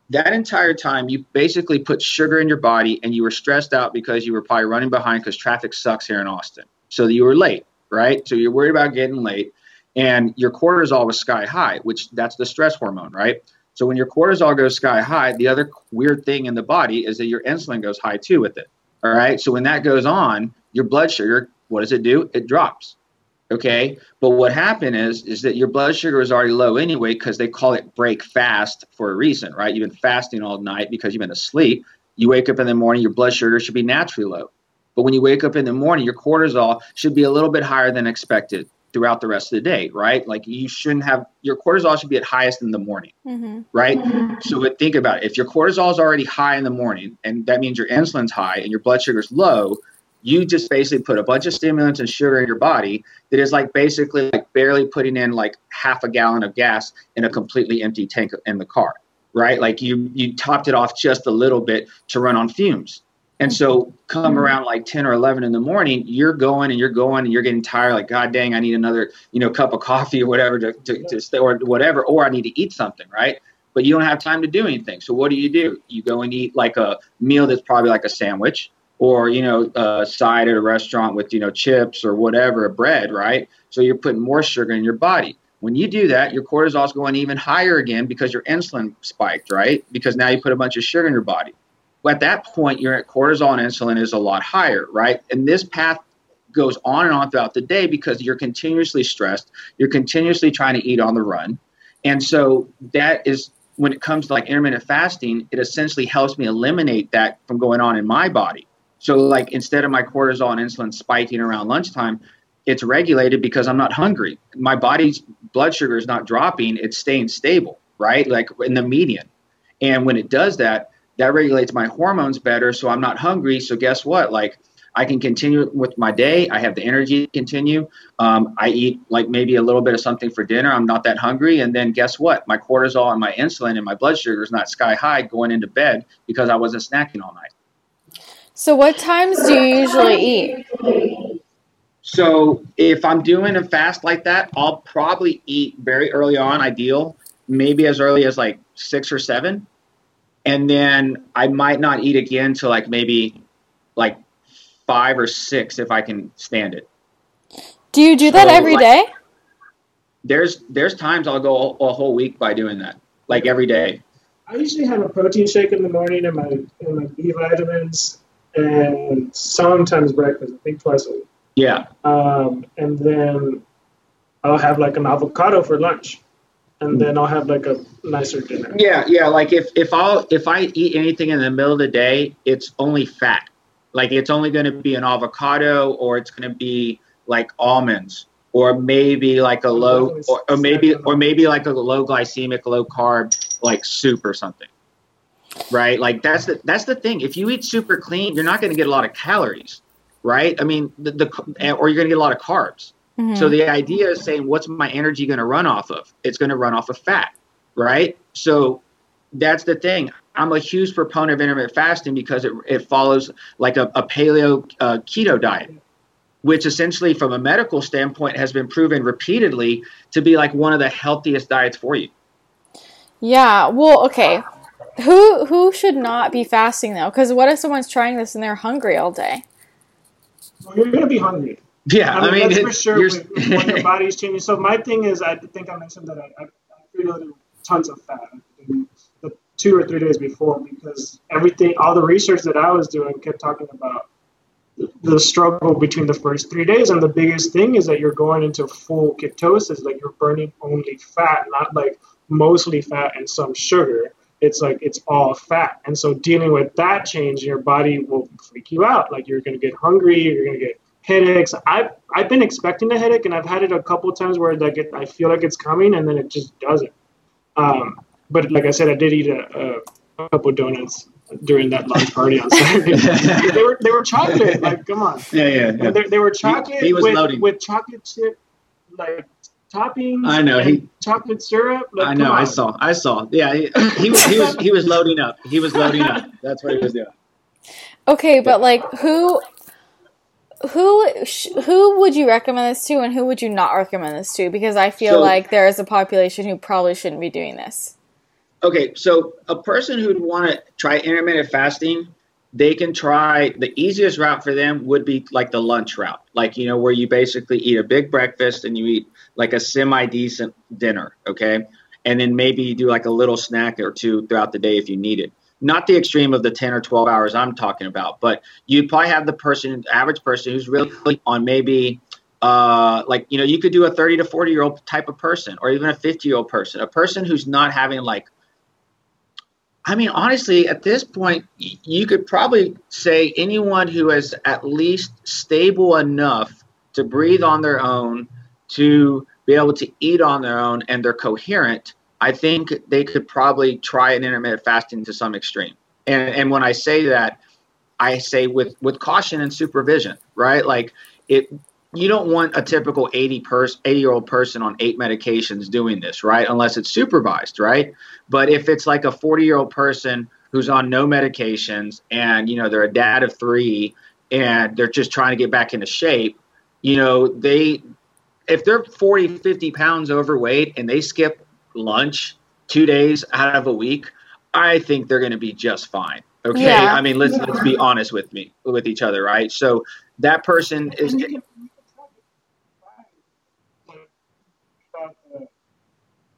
that entire time you basically put sugar in your body and you were stressed out because you were probably running behind because traffic sucks here in Austin. So you were late, right? So you're worried about getting late and your cortisol was sky high, which that's the stress hormone, right? So when your cortisol goes sky high, the other weird thing in the body is that your insulin goes high too with it. All right. So when that goes on, your blood sugar, what does it do? It drops. Okay. But what happened is, is that your blood sugar is already low anyway, because they call it break fast for a reason, right? You've been fasting all night because you've been asleep. You wake up in the morning, your blood sugar should be naturally low. But when you wake up in the morning, your cortisol should be a little bit higher than expected throughout the rest of the day, right? Like you shouldn't have your cortisol should be at highest in the morning, mm-hmm. right? Mm-hmm. So think about it. If your cortisol is already high in the morning, and that means your insulin's high and your blood sugar's low, you just basically put a bunch of stimulants and sugar in your body that is like basically like barely putting in like half a gallon of gas in a completely empty tank in the car right like you you topped it off just a little bit to run on fumes and so come mm-hmm. around like 10 or 11 in the morning you're going and you're going and you're getting tired like god dang i need another you know cup of coffee or whatever to, to, to stay or whatever or i need to eat something right? But you don't have time to do anything. So what do you do? You go and eat like a meal that's probably like a sandwich or you know a side at a restaurant with you know chips or whatever bread right? So you're putting more sugar in your body. When you do that your cortisol is going even higher again because your insulin spiked right? Because now you put a bunch of sugar in your body at that point your cortisol and insulin is a lot higher right and this path goes on and on throughout the day because you're continuously stressed you're continuously trying to eat on the run and so that is when it comes to like intermittent fasting it essentially helps me eliminate that from going on in my body so, like, instead of my cortisol and insulin spiking around lunchtime, it's regulated because I'm not hungry. My body's blood sugar is not dropping, it's staying stable, right? Like in the median. And when it does that, that regulates my hormones better. So I'm not hungry. So, guess what? Like, I can continue with my day. I have the energy to continue. Um, I eat like maybe a little bit of something for dinner. I'm not that hungry. And then guess what? My cortisol and my insulin and my blood sugar is not sky high going into bed because I wasn't snacking all night. So, what times do you usually eat? So, if I'm doing a fast like that, I'll probably eat very early on, ideal, maybe as early as like six or seven. And then I might not eat again till like maybe like five or six if I can stand it. Do you do so, that every like, day? There's there's times I'll go a, a whole week by doing that, like every day. I usually have a protein shake in the morning and my and my B vitamins and sometimes breakfast. I think twice a week. Yeah. Um, and then I'll have like an avocado for lunch, and hmm. then I'll have like a nicer dinner. Yeah, yeah. Like if if I if I eat anything in the middle of the day, it's only fat. Like it's only going to be an avocado, or it's going to be like almonds, or maybe like a low, or, or maybe or maybe like a low glycemic, low carb, like soup or something right? Like that's the that's the thing. If you eat super clean, you're not going to get a lot of calories, right? I mean, the, the or you're going to get a lot of carbs. Mm-hmm. So the idea is saying, what's my energy going to run off of? It's going to run off of fat, right? So that's the thing. I'm a huge proponent of intermittent fasting because it, it follows like a, a paleo uh, keto diet, which essentially, from a medical standpoint, has been proven repeatedly to be like one of the healthiest diets for you. Yeah. Well, okay. Who who should not be fasting though? Because what if someone's trying this and they're hungry all day? Well, you're gonna be hungry. Yeah, I mean, I mean that's for sure when, when your body's changing. So my thing is, I think I mentioned that I, I, I preloaded tons of fat the two or three days before because everything, all the research that I was doing kept talking about the struggle between the first three days. And the biggest thing is that you're going into full ketosis, like you're burning only fat, not like mostly fat and some sugar. It's like it's all fat. And so dealing with that change, your body will freak you out. Like you're gonna get hungry, you're gonna get headaches. I've I've been expecting a headache and I've had it a couple times where like it, I feel like it's coming and then it just doesn't. Um, but like I said, I did eat a, a couple donuts during that lunch party on Saturday. they were they were chocolate. Like, come on. Yeah, yeah. yeah. They, they, were chocolate he, he was with, loading. with chocolate chip like toppings. I know he chocolate syrup. Like, I know. I saw. I saw. Yeah, he, he, was he was he was loading up. He was loading up. That's what he was doing. Okay, but like who who who would you recommend this to and who would you not recommend this to? Because i feel so, like there is a population who probably shouldn't be doing this. Okay so a person who'd want to try intermittent fasting they can try the easiest route for them would be like the lunch route. Like you know where you basically eat a big breakfast and you eat like a semi decent dinner okay? And then maybe you do like a little snack or two throughout the day if you need it not the extreme of the 10 or 12 hours I'm talking about, but you'd probably have the person, average person who's really on maybe uh, like, you know, you could do a 30 to 40 year old type of person or even a 50 year old person, a person who's not having like, I mean, honestly, at this point, you could probably say anyone who is at least stable enough to breathe on their own, to be able to eat on their own, and they're coherent I think they could probably try an intermittent fasting to some extreme. And, and when I say that, I say with, with caution and supervision, right? Like it, you don't want a typical 80 person 80 year old person on eight medications doing this, right? Unless it's supervised, right? But if it's like a 40 year old person who's on no medications and, you know, they're a dad of three and they're just trying to get back into shape, you know, they, if they're 40, 50 pounds overweight and they skip lunch two days out of a week, I think they're going to be just fine. Okay, yeah. I mean let's yeah. let's be honest with me with each other, right? So that person is.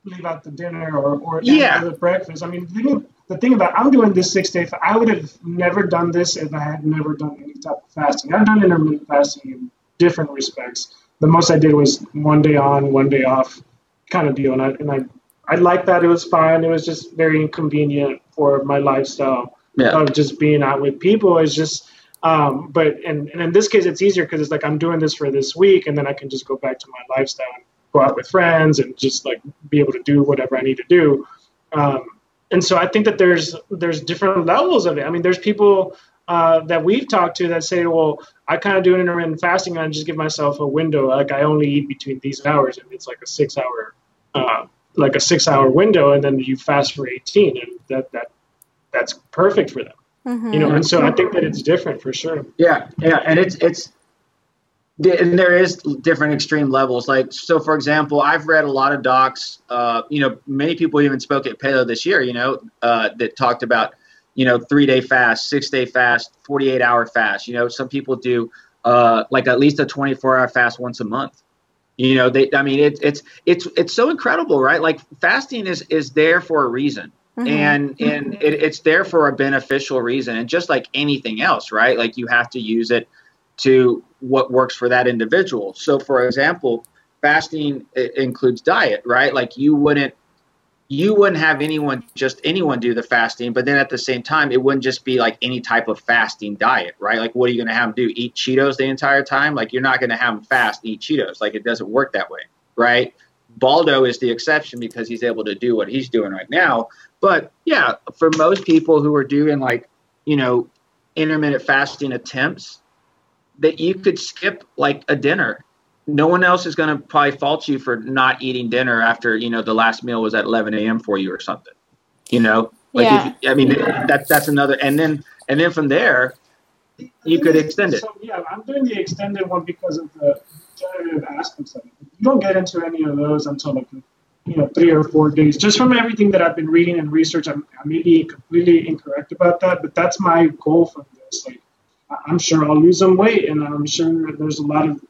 leave out the dinner or, or yeah. the breakfast. I mean, the thing, the thing about I'm doing this six day. I would have never done this if I had never done any type of fasting. I've done intermittent fasting in different respects. The most I did was one day on, one day off, kind of deal, and I and I I liked that. It was fine. It was just very inconvenient for my lifestyle yeah. of just being out with people. It's just, um, but and, and in this case, it's easier because it's like I'm doing this for this week, and then I can just go back to my lifestyle, and go out with friends, and just like be able to do whatever I need to do. Um, and so I think that there's there's different levels of it. I mean, there's people uh, that we've talked to that say, well, I kind of do intermittent fasting and I just give myself a window. Like I only eat between these hours, and it's like a six hour uh, like a six hour window and then you fast for 18 and that that that's perfect for them. Mm-hmm. you know and so i think that it's different for sure. Yeah yeah and it's it's and there is different extreme levels. Like so for example i've read a lot of docs uh, you know many people even spoke at paleo this year you know uh, that talked about you know three day fast six day fast 48 hour fast. You know some people do uh, like at least a 24 hour fast once a month you know, they. I mean, it's it's it's it's so incredible, right? Like fasting is is there for a reason, mm-hmm. and and it, it's there for a beneficial reason, and just like anything else, right? Like you have to use it to what works for that individual. So, for example, fasting includes diet, right? Like you wouldn't you wouldn't have anyone just anyone do the fasting but then at the same time it wouldn't just be like any type of fasting diet right? Like what are you going to have them do? Eat cheetos the entire time? Like you're not going to have them fast eat cheetos. Like it doesn't work that way right? Baldo is the exception because he's able to do what he's doing right now. But yeah for most people who are doing like you know intermittent fasting attempts that you could skip like a dinner no one else is going to probably fault you for not eating dinner after you know the last meal was at 11 a.m. for you or something. You know, like yeah. if, I mean that's that's another, and then and then from there you could extend it. So yeah, I'm doing the extended one because of the generative aspects of it. You don't get into any of those until like you know three or four days. Just from everything that I've been reading and research, I'm, I may be completely incorrect about that, but that's my goal from this. Like, I'm sure I'll lose some weight, and I'm sure there's a lot of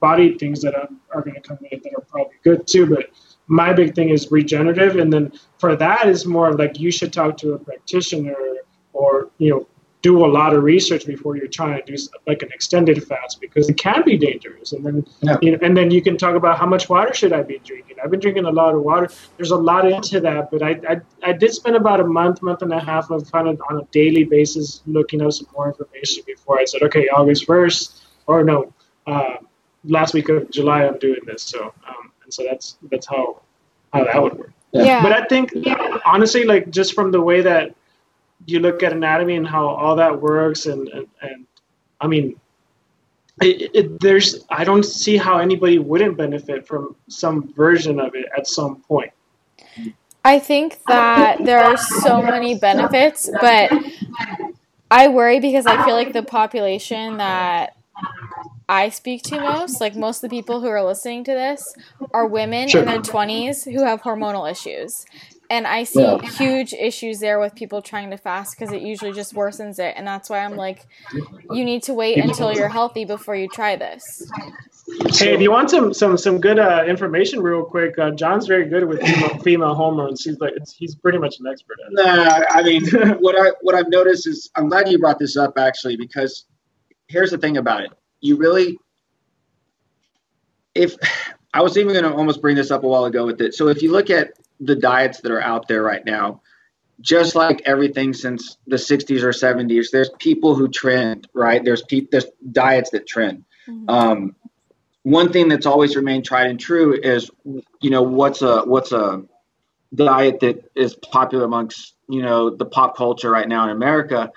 body things that are, are going to come in that are probably good too. But my big thing is regenerative, and then for that is more like you should talk to a practitioner or you know do a lot of research before you're trying to do like an extended fast because it can be dangerous. And then yeah. you know, and then you can talk about how much water should I be drinking. I've been drinking a lot of water. There's a lot into that, but I I, I did spend about a month, month and a half of kind of on a daily basis looking up some more information before I said, okay, August first or no, uh, last week of July I'm doing this. So um, and so that's that's how how that would work. Yeah. But I think honestly, like just from the way that you look at anatomy and how all that works, and and, and I mean, it, it, there's I don't see how anybody wouldn't benefit from some version of it at some point. I think that there are so many benefits, but I worry because I feel like the population that I speak to most, like most of the people who are listening to this, are women sure. in their 20s who have hormonal issues. And I see yeah. huge issues there with people trying to fast because it usually just worsens it. And that's why I'm like, you need to wait until you're healthy before you try this. Hey, if you want some some some good uh, information, real quick, uh, John's very good with female, female hormones. He's like he's pretty much an expert. At it. Nah, I mean, what I what I've noticed is I'm glad you brought this up actually because here's the thing about it you really if I was even going to almost bring this up a while ago with it. So if you look at the diets that are out there right now, just like everything since the 60s or 70s, there's people who trend, right? There's people, there's diets that trend. Mm-hmm. Um, one thing that's always remained tried and true is, you know, what's a what's a diet that is popular amongst you know the pop culture right now in America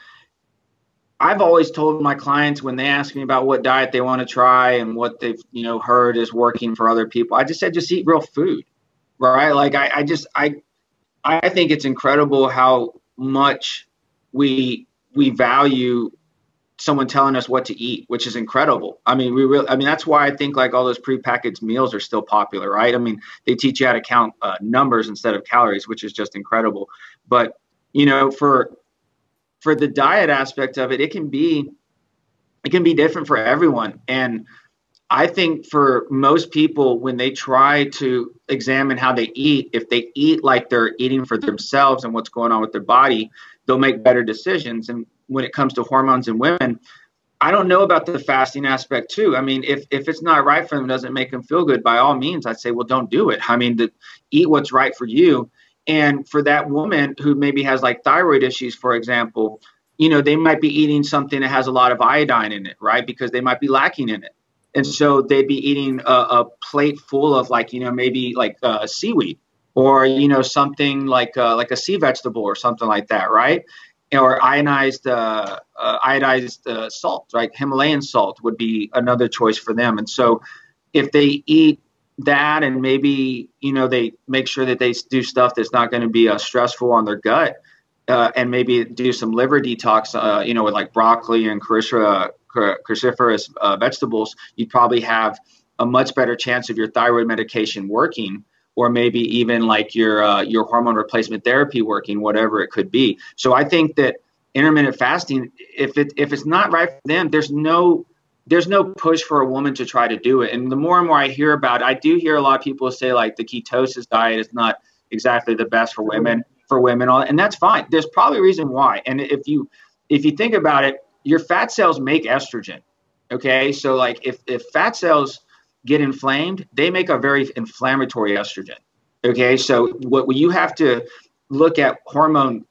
I've always told my clients when they ask me about what diet they want to try and what they've you know heard is working for other people, I just said just eat real food, right? Like I, I just I I think it's incredible how much we we value someone telling us what to eat, which is incredible. I mean, we really, I mean, that's why I think like all those prepackaged meals are still popular, right? I mean, they teach you how to count uh, numbers instead of calories, which is just incredible. But you know, for for the diet aspect of it, it can be it can be different for everyone. And I think for most people, when they try to examine how they eat, if they eat like they're eating for themselves and what's going on with their body, they'll make better decisions. And when it comes to hormones in women, I don't know about the fasting aspect too. I mean, if if it's not right for them, doesn't make them feel good, by all means, I'd say, well, don't do it. I mean, to eat what's right for you. And for that woman who maybe has like thyroid issues, for example, you know, they might be eating something that has a lot of iodine in it, right? Because they might be lacking in it. And so they'd be eating a, a plate full of like, you know, maybe like uh, seaweed or, you know, something like uh, like a sea vegetable or something like that, right? Or ionized uh, uh iodized uh, salt, right? Himalayan salt would be another choice for them. And so if they eat that and maybe you know they make sure that they do stuff that's not going to be uh, stressful on their gut uh, and maybe do some liver detox uh, you know with like broccoli and cruciferous, cruciferous uh, vegetables you'd probably have a much better chance of your thyroid medication working or maybe even like your uh, your hormone replacement therapy working whatever it could be. So i think that intermittent fasting if it if it's not right for them there's no there's no push for a woman to try to do it. And the more and more I hear about it, I do hear a lot of people say like the ketosis diet is not exactly the best for women for women all and that's fine. There's probably a reason why. And if you if you think about it, your fat cells make estrogen. Okay? So like if if fat cells get inflamed, they make a very inflammatory estrogen. Okay? So what you have to look at hormone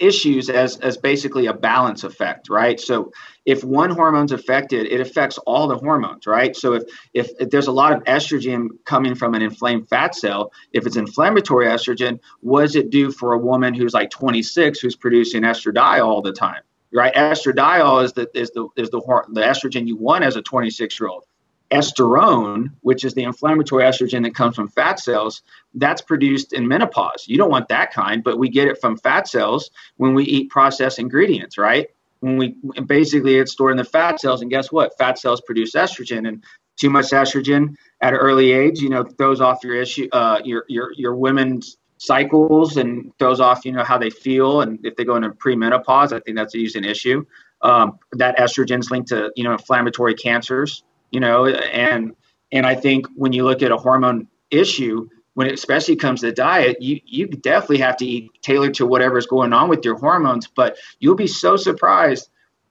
issues as as basically a balance effect, right? So if one hormone's affected, it affects all the hormones, right? So if, if, if there's a lot of estrogen coming from an inflamed fat cell, if it's inflammatory estrogen, what does it do for a woman who's like 26 who's producing estradiol all the time? Right, estradiol is the is the is the the estrogen you want as a 26 year old estrone, which is the inflammatory estrogen that comes from fat cells, that's produced in menopause. You don't want that kind, but we get it from fat cells when we eat processed ingredients, right? When we basically it's stored in the fat cells, and guess what? Fat cells produce estrogen, and too much estrogen at an early age, you know, throws off your issue, uh, your your your women's cycles, and throws off, you know, how they feel, and if they go into premenopause, I think that's usually an issue. Um, that estrogen's linked to you know inflammatory cancers you know and and i think when you look at a hormone issue when it especially comes to diet, you you definitely have to eat tailored to whatever's going on with your hormones. But you'll be so surprised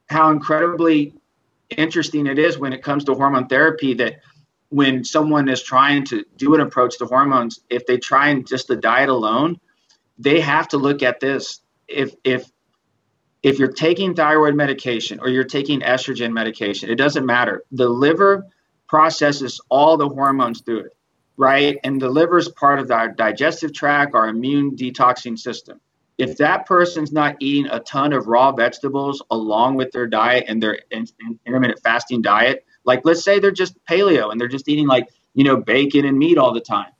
how incredibly interesting it is when it comes to hormone therapy that when someone is trying to do an approach to hormones, if they try and just the diet alone, they have to look at this. If if if you're taking thyroid medication or you're taking estrogen medication, it doesn't matter. The liver processes all the hormones through it, right? And the liver is part of our digestive tract, our immune detoxing system. If that person's not eating a ton of raw vegetables along with their diet and their intermittent fasting diet, like let's say they're just paleo and they're just eating like, you know, bacon and meat all the time,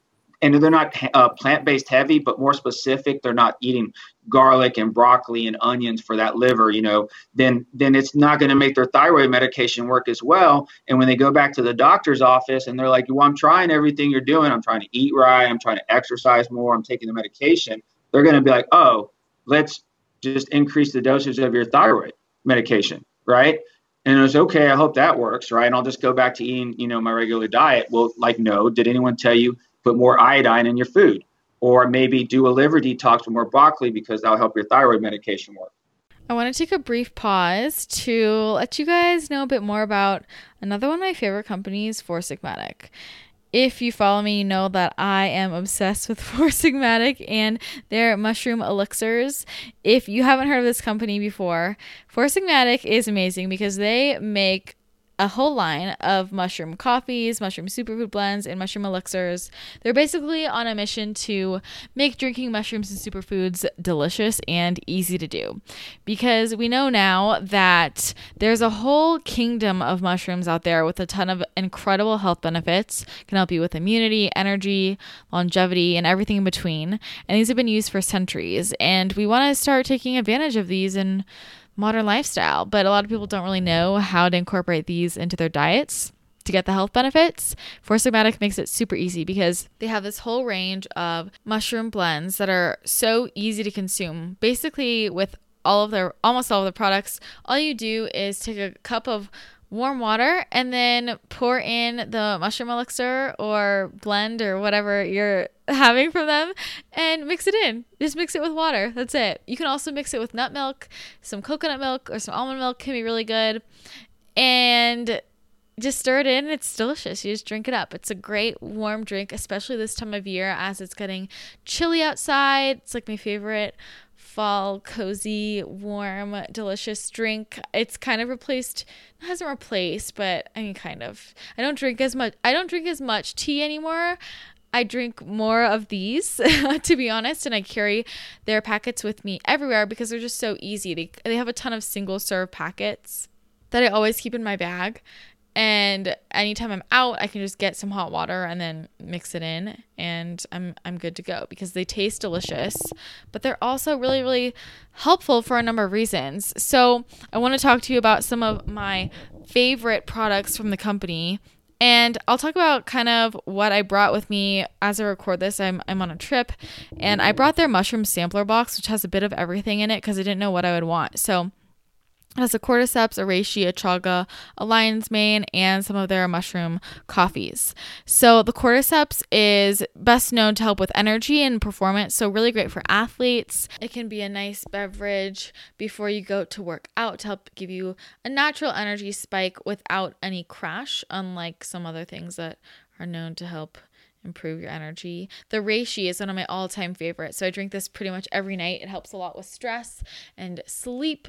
and they're not uh, plant-based heavy but more specific they're not eating garlic and broccoli and onions for that liver you know then then it's not going to make their thyroid medication work as well. And when they go back to the doctor's office and they're like well i'm trying everything you're doing. I'm trying to eat right. I'm trying to exercise more. I'm taking the medication they're going to be like oh let's just increase the dosage of your thyroid medication right? And it was okay i hope that works right? And i'll just go back to eating you know my regular diet. Well like no. Did anyone tell you put more iodine in your food, or maybe do a liver detox with more broccoli because that'll help your thyroid medication work. I want to take a brief pause to let you guys know a bit more about another one of my favorite companies, Four Sigmatic. If you follow me, you know that I am obsessed with Four Sigmatic and their mushroom elixirs. If you haven't heard of this company before, Four Sigmatic is amazing because they make a whole line of mushroom coffees, mushroom superfood blends, and mushroom elixirs. They're basically on a mission to make drinking mushrooms and superfoods delicious and easy to do. Because we know now that there's a whole kingdom of mushrooms out there with a ton of incredible health benefits, can help you with immunity, energy, longevity, and everything in between. And these have been used for centuries. And we want to start taking advantage of these and modern lifestyle, but a lot of people don't really know how to incorporate these into their diets to get the health benefits. Four Sigmatic makes it super easy because they have this whole range of mushroom blends that are so easy to consume. Basically, with all of their almost all of the products, all you do is take a cup of warm water and then pour in the mushroom elixir or blend or whatever you're having from them and mix it in. Just mix it with water. That's it. You can also mix it with nut milk, some coconut milk, or some almond milk can be really good. And just stir it in. It's delicious. You just drink it up. It's a great warm drink, especially this time of year as it's getting chilly outside. It's like my favorite fall, cozy, warm, delicious drink. It's kind of replaced, hasn't replaced, but I mean, kind of. I don't drink as much. I don't drink as much tea anymore. I drink more of these, to be honest, and I carry their packets with me everywhere because they're just so easy. They, they have a ton of single serve packets that I always keep in my bag. And anytime I'm out, I can just get some hot water and then mix it in and I'm I'm good to go because they taste delicious, but they're also really really helpful for a number of reasons. So, I want to talk to you about some of my favorite products from the company and I'll talk about kind of what I brought with me as I record this. I'm, I'm on a trip and I brought their mushroom sampler box, which has a bit of everything in it because I didn't know what I would want. So has a cordyceps, a reishi, a chaga, a lion's mane, and some of their mushroom coffees. So the cordyceps is best known to help with energy and performance, so really great for athletes. It can be a nice beverage before you go to work out to help give you a natural energy spike without any crash, unlike some other things that are known to help improve your energy. The reishi is one of my all-time favorites. So I drink this pretty much every night. It helps a lot with stress and sleep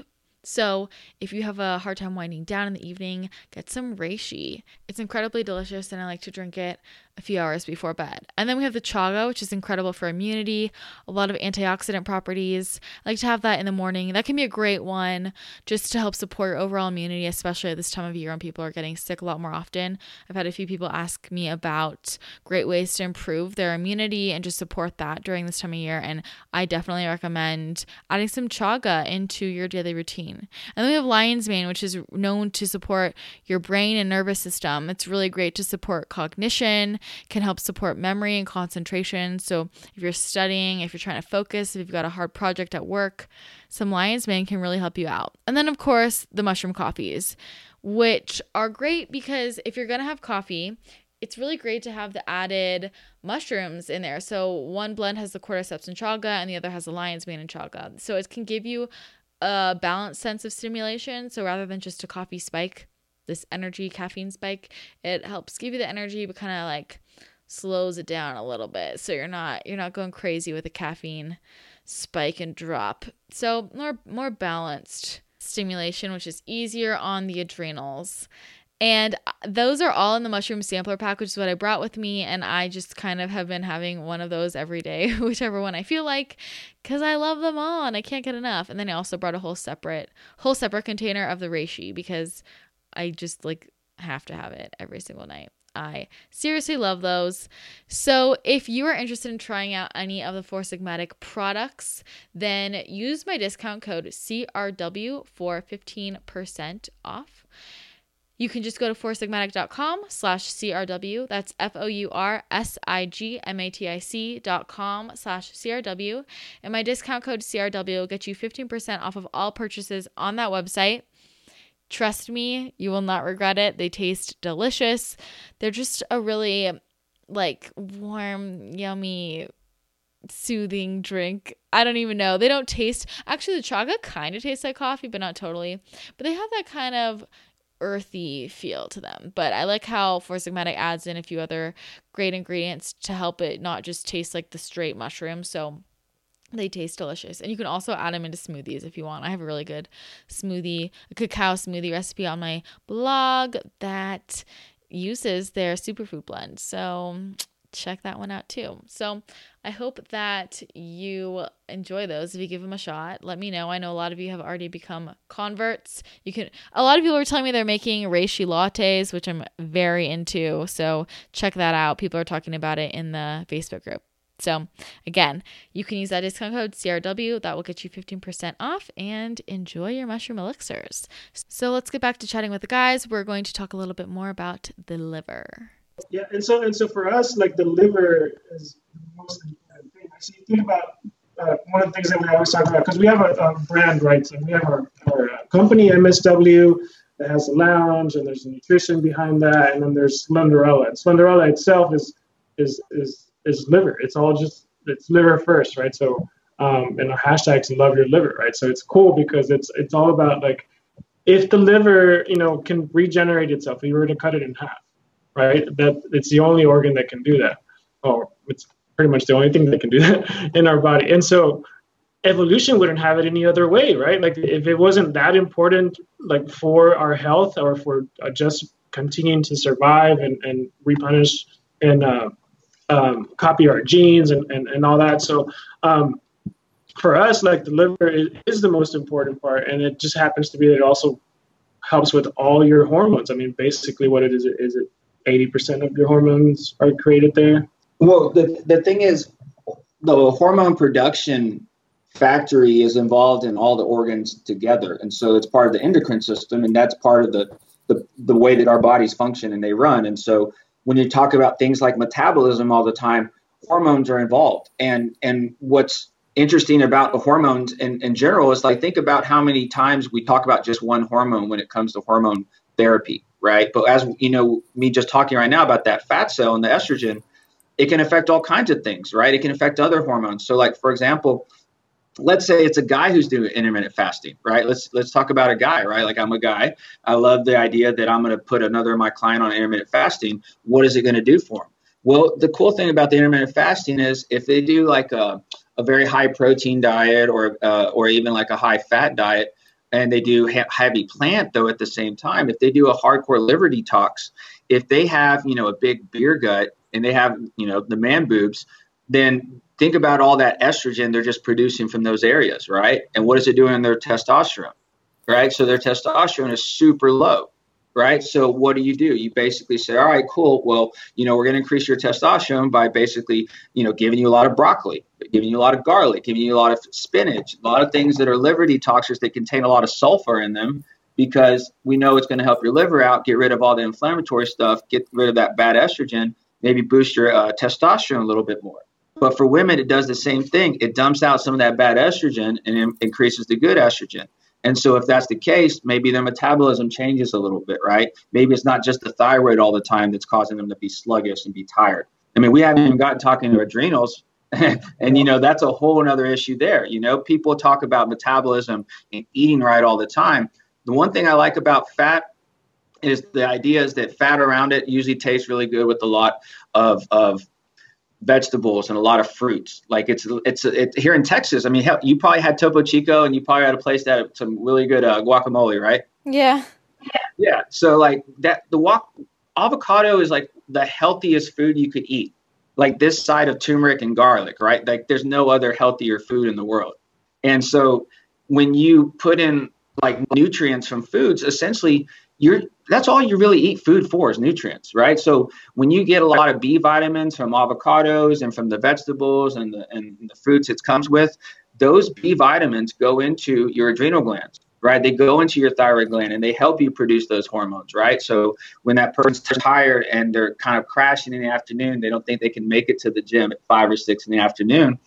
so, if you have a hard time winding down in the evening, get some reishi. It's incredibly delicious, and I like to drink it a few hours before bed. And then we have the chaga, which is incredible for immunity, a lot of antioxidant properties. I like to have that in the morning. That can be a great one just to help support your overall immunity, especially at this time of year when people are getting sick a lot more often. I've had a few people ask me about great ways to improve their immunity and just support that during this time of year. And I definitely recommend adding some chaga into your daily routine. And then we have lion's mane, which is known to support your brain and nervous system. It's really great to support cognition can help support memory and concentration. So, if you're studying, if you're trying to focus, if you've got a hard project at work, some lion's mane can really help you out. And then, of course, the mushroom coffees, which are great because if you're going to have coffee, it's really great to have the added mushrooms in there. So one blend has the cordyceps and chaga, and the other has the lion's mane and chaga. So it can give you a balanced sense of stimulation. So rather than just a coffee spike, this energy caffeine spike, it helps give you the energy, but kind of like slows it down a little bit. So you're not you're not going crazy with a caffeine spike and drop. So more more balanced stimulation, which is easier on the adrenals. And uh, those are all in the mushroom sampler pack, which is what I brought with me. And I just kind of have been having one of those every day, whichever one I feel like, because I love them all and I can't get enough. And then I also brought a whole separate, whole separate container of the reishi because I just like have to have it every single night. I seriously love those. So, if you are interested in trying out any of the Four Sigmatic products, then use my discount code CRW for 15% off. You can just go to foursigmatic.com slash CRW. That's F-O-U-R-S-I-G-M-A-T-I-C dot com slash CRW. And my discount code CRW will get you 15% off of all purchases on that website. Trust me, you will not regret it. They taste delicious. They're just a really like warm, yummy, soothing drink. I don't even know. They don't taste actually the chaga kind of tastes like coffee, but not totally. But they have that kind of earthy feel to them. But I like how Four Sigmatic adds in a few other great ingredients to help it not just taste like the straight mushroom. So they taste delicious. And you can also add them into smoothies if you want. I have a really good smoothie, a cacao smoothie recipe on my blog that uses their superfood blend. So check that one out too. So I hope that you enjoy those. If you give them a shot, let me know. I know a lot of you have already become converts. You can a lot of people are telling me they're making reishi lattes, which I'm very into. So check that out. People are talking about it in the Facebook group. So, again, you can use that discount code CRW. That will get you 15% off and enjoy your mushroom elixirs. So, let's get back to chatting with the guys. We're going to talk a little bit more about the liver. Yeah, and so and so for us, like the liver is the most important thing. So you think about uh, one of the things that we always talk about because we have a, a, brand, right? So we have our, our uh, company MSW that has a lounge, and there's nutrition behind that, and then there's Slenderella. And Slenderella itself is is is is liver. It's all just it's liver first, right? So um, and our hashtags love your liver, right? So it's cool because it's it's all about like if the liver, you know, can regenerate itself, if you were to cut it in half, right? That it's the only organ that can do that. Oh, it's pretty much the only thing that can do that in our body. And so evolution wouldn't have it any other way, right? Like if it wasn't that important, like for our health or for uh, just continuing to survive and, and replenish and uh, um, copy our genes and, and, and all that. So um, for us, like the liver is, the most important part, and it just happens to be that it also helps with all your hormones. I mean, basically, what it is is it eighty percent of your hormones are created there. Well, the the thing is, the hormone production factory is involved in all the organs together, and so it's part of the endocrine system, and that's part of the the, the way that our bodies function and they run. And so when you talk about things like metabolism all the time, hormones are involved. And and what's interesting about the hormones in, in general is like think about how many times we talk about just one hormone when it comes to hormone therapy, right? But as you know, me just talking right now about that fat cell and the estrogen, it can affect all kinds of things, right? It can affect other hormones. So, like for example, let's say it's a guy who's doing intermittent fasting, right? Let's let's talk about a guy, right? Like I'm a guy. I love the idea that I'm going to put another of my client on intermittent fasting. What is it going to do for him? Well, the cool thing about the intermittent fasting is if they do like a, a very high protein diet or uh, or even like a high fat diet, and they do ha- heavy plant though at the same time, if they do a hardcore liver detox, if they have you know a big beer gut and they have you know the man boobs, then think about all that estrogen they're just producing from those areas, right? And what is it doing in their testosterone, right? So their testosterone is super low, right? So what do you do? You basically say, all right, cool. Well, you know, we're going to increase your testosterone by basically, you know, giving you a lot of broccoli, giving you a lot of garlic, giving you a lot of spinach, a lot of things that are liver detoxers that contain a lot of sulfur in them because we know it's going to help your liver out, get rid of all the inflammatory stuff, get rid of that bad estrogen, maybe boost your uh, testosterone a little bit more. But for women, it does the same thing. It dumps out some of that bad estrogen and increases the good estrogen. And so, if that's the case, maybe their metabolism changes a little bit, right? Maybe it's not just the thyroid all the time that's causing them to be sluggish and be tired. I mean, we haven't even gotten talking to adrenals, and you know that's a whole another issue there. You know, people talk about metabolism and eating right all the time. The one thing I like about fat is the idea is that fat around it usually tastes really good with a lot of of vegetables and a lot of fruits. Like it's it's it, here in Texas. I mean, hell, you probably had Topo Chico, and you probably had a place that had some really good uh, guacamole, right? Yeah. Yeah. So like that, the walk avocado is like the healthiest food you could eat. Like this side of turmeric and garlic, right? Like there's no other healthier food in the world. And so when you put in like nutrients from foods, essentially you're that's all you really eat food for is nutrients, right? So when you get a lot of B vitamins from avocados and from the vegetables and the and the fruits it comes with, those B vitamins go into your adrenal glands, right? They go into your thyroid gland and they help you produce those hormones, right? So when that person's tired and they're kind of crashing in the afternoon, they don't think they can make it to the gym at five or six in the afternoon.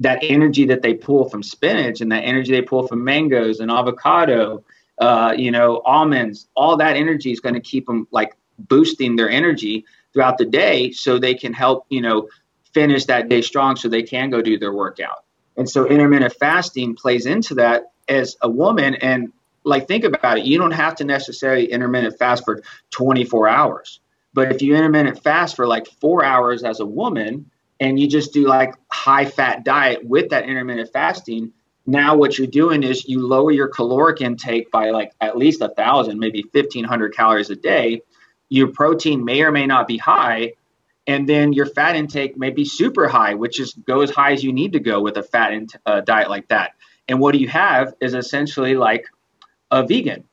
That energy that they pull from spinach and that energy they pull from mangoes and avocado uh, you know, almonds, all that energy is going to keep them like boosting their energy throughout the day so they can help, you know, finish that day strong so they can go do their workout. And so intermittent fasting plays into that as a woman. And like, think about it. You don't have to necessarily intermittent fast for 24 hours. But if you intermittent fast for like four hours as a woman and you just do like high fat diet with that intermittent fasting, now what you're doing is you lower your caloric intake by like at least a thousand maybe 1500 calories a day. Your protein may or may not be high and then your fat intake may be super high which is go as high as you need to go with a fat in, uh, diet like that. And what you have is essentially like a vegan.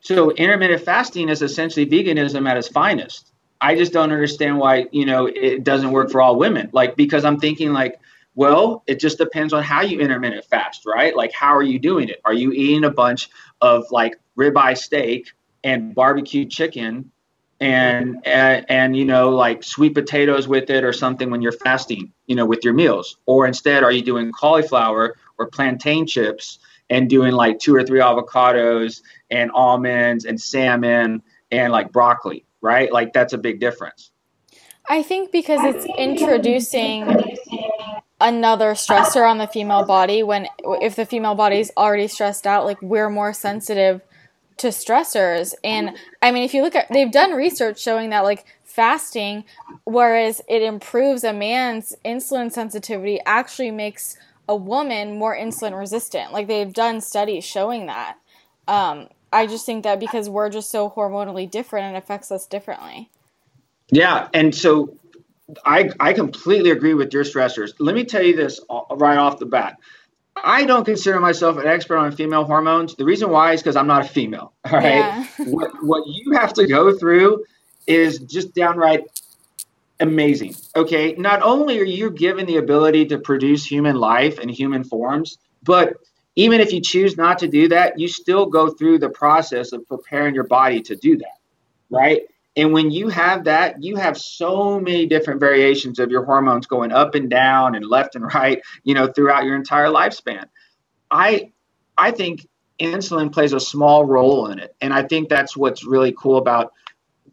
So intermittent fasting is essentially veganism at its finest. I just don't understand why you know it doesn't work for all women. Like because i'm thinking like well, it just depends on how you intermittent fast, right? Like, how are you doing it? Are you eating a bunch of like ribeye steak and barbecue chicken and, and and you know like sweet potatoes with it or something when you're fasting, you know, with your meals? Or instead, are you doing cauliflower or plantain chips and doing like two or three avocados and almonds and salmon and like broccoli, right? Like that's a big difference. I think because it's introducing another stressor on the female body when if the female body is already stressed out like we're more sensitive to stressors. And i mean if you look at they've done research showing that like fasting whereas it improves a man's insulin sensitivity actually makes a woman more insulin resistant. Like they've done studies showing that. Um, i just think that because we're just so hormonally different and affects us differently. Yeah and so I, I completely agree with your stressors. Let me tell you this right off the bat. I don't consider myself an expert on female hormones. The reason why is because I'm not a female. All right. Yeah. what, what you have to go through is just downright amazing. Okay. Not only are you given the ability to produce human life and human forms, but even if you choose not to do that, you still go through the process of preparing your body to do that. Right. And when you have that, you have so many different variations of your hormones going up and down and left and right, you know, throughout your entire lifespan. I I think insulin plays a small role in it. And I think that's what's really cool about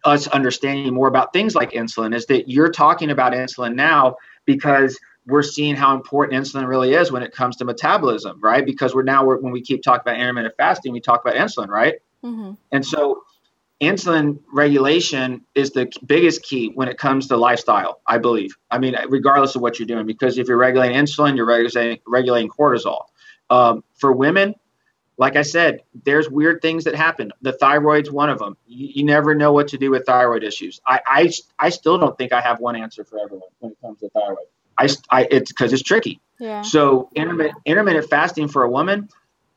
us understanding more about things like insulin is that you're talking about insulin now because we're seeing how important insulin really is when it comes to metabolism, right? Because we're now we're, when we keep talking about intermittent fasting, we talk about insulin, right? Mm-hmm. And so insulin regulation is the biggest key when it comes to lifestyle, I believe. I mean, regardless of what you're doing, because if you're regulating insulin, you're regulating, regulating cortisol. Um, for women, like I said, there's weird things that happen. The thyroid's one of them. You, you never know what to do with thyroid issues. I, I, I still don't think I have one answer for everyone when it comes to thyroid. I, I it's because it's tricky. Yeah. So intermittent, intermittent fasting for a woman,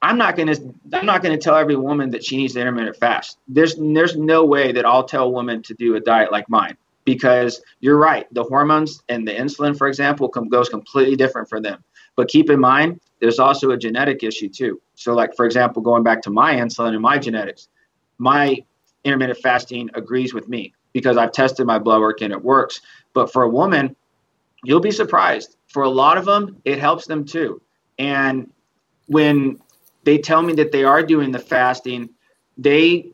I'm not going to I'm not to tell every woman that she needs to intermittent fast. There's there's no way that I'll tell a woman to do a diet like mine because you're right. The hormones and the insulin, for example, com- goes completely different for them. But keep in mind, there's also a genetic issue too. So, like for example, going back to my insulin and my genetics, my intermittent fasting agrees with me because I've tested my blood work and it works. But for a woman, you'll be surprised. For a lot of them, it helps them too. And when they tell me that they are doing the fasting, they,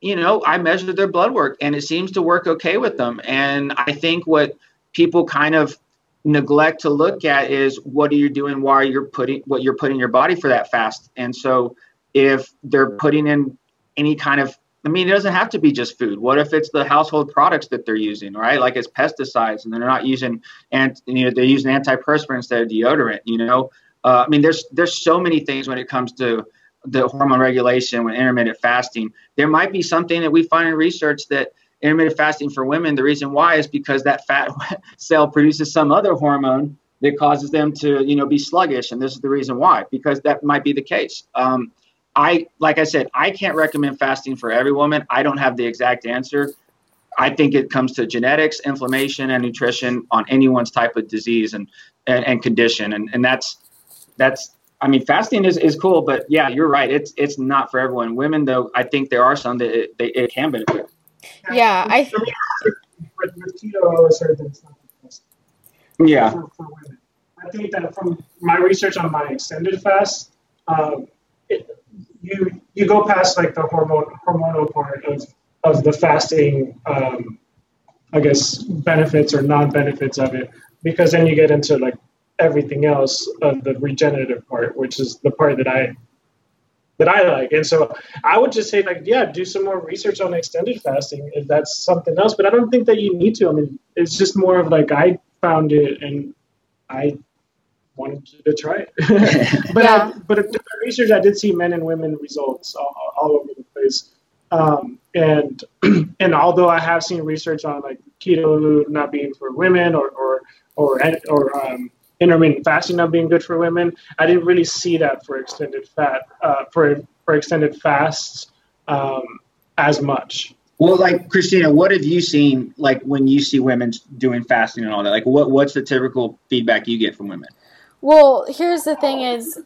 you know, I measure their blood work and it seems to work okay with them. And I think what people kind of neglect to look at is what are you doing while you're putting what you're putting your body for that fast. And so if they're putting in any kind of I mean, it doesn't have to be just food. What if it's the household products that they're using, right? Like it's pesticides, and they're not using and you know they're using antiperspirant instead of deodorant. You know, uh, I mean, there's there's so many things when it comes to the hormone regulation with intermittent fasting. There might be something that we find in research that intermittent fasting for women. The reason why is because that fat cell produces some other hormone that causes them to you know be sluggish, and this is the reason why because that might be the case. Um, I like I said, I can't recommend fasting for every woman. I don't have the exact answer. I think it comes to genetics, inflammation, and nutrition on anyone's type of disease and and, and condition, and and that's that's. I mean, fasting is, is cool, but yeah, you're right. It's it's not for everyone. Women, though, I think there are some that it, they, it can benefit. Yeah, I. With, with keto, I always heard that it's not the best Yeah, for, for women. I think that from my research on my extended fast, um, it, you you go past like the hormone hormonal part of of the fasting, um, I guess benefits or non benefits of it, because then you get into like everything else of the regenerative part, which is the part that I that I like. And so I would just say like, yeah, do some more research on extended fasting if that's something else. But I don't think that you need to. I mean, it's just more of like I found it and I wanted to try it. but Yeah. I, but the research, I did see men and women results all, all over the place. Um, and and although I have seen research on like keto not being for women or or or, or um, intermittent fasting not being good for women, I didn't really see that for extended fat uh, for for extended fasts um, as much. Well, like Christina, what have you seen like when you see women doing fasting and all that? Like, what what's the typical feedback you get from women? Well, here's the thing is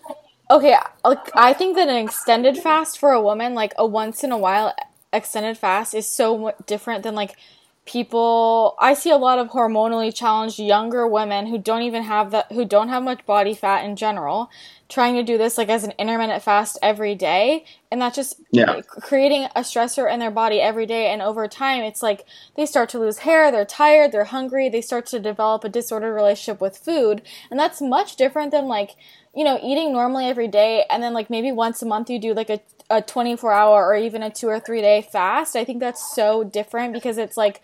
okay, like I think that an extended fast for a woman, like a once in a while extended fast is so different than like people I see a lot of hormonally challenged younger women who don't even have that who don't have much body fat in general trying to do this like as an intermittent fast every day. And that's just Yeah. creating a stressor in their body every day. And over time it's like they start to lose hair they're tired they're hungry they start to develop a disordered relationship with food. And that's much different than like you know eating normally every day and then like maybe once a month you do like a, a 24 hour or even a two or three day fast i think that's so different because it's like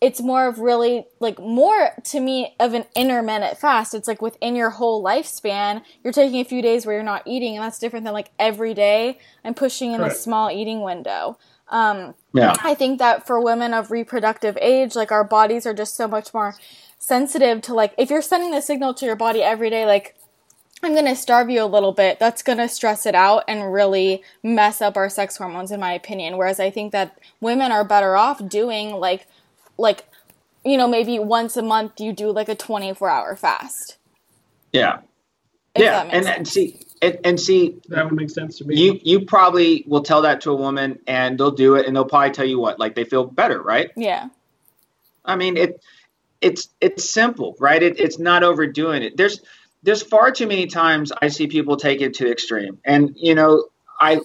it's more of really like more to me of an intermittent fast. It's like within your whole lifespan, you're taking a few days where you're not eating, and that's different than like every day I'm pushing in a small eating window. Um, Yeah. I think that for women of reproductive age, like our bodies are just so much more sensitive to like if you're sending the signal to your body every day, like I'm gonna starve you a little bit. That's gonna stress it out and really mess up our sex hormones, in my opinion. Whereas I think that women are better off doing like, like, you know, maybe once a month you do like a 24 hour fast. Yeah, If yeah, and, and see, and, and see, That would make sense to me. you you probably will tell that to a woman, and they'll do it, and they'll probably tell you what, like they feel better, right? yeah. I mean, it it's it's simple, right? It, it's not overdoing it. There's there's far too many times I see people take it to extreme, and you know, I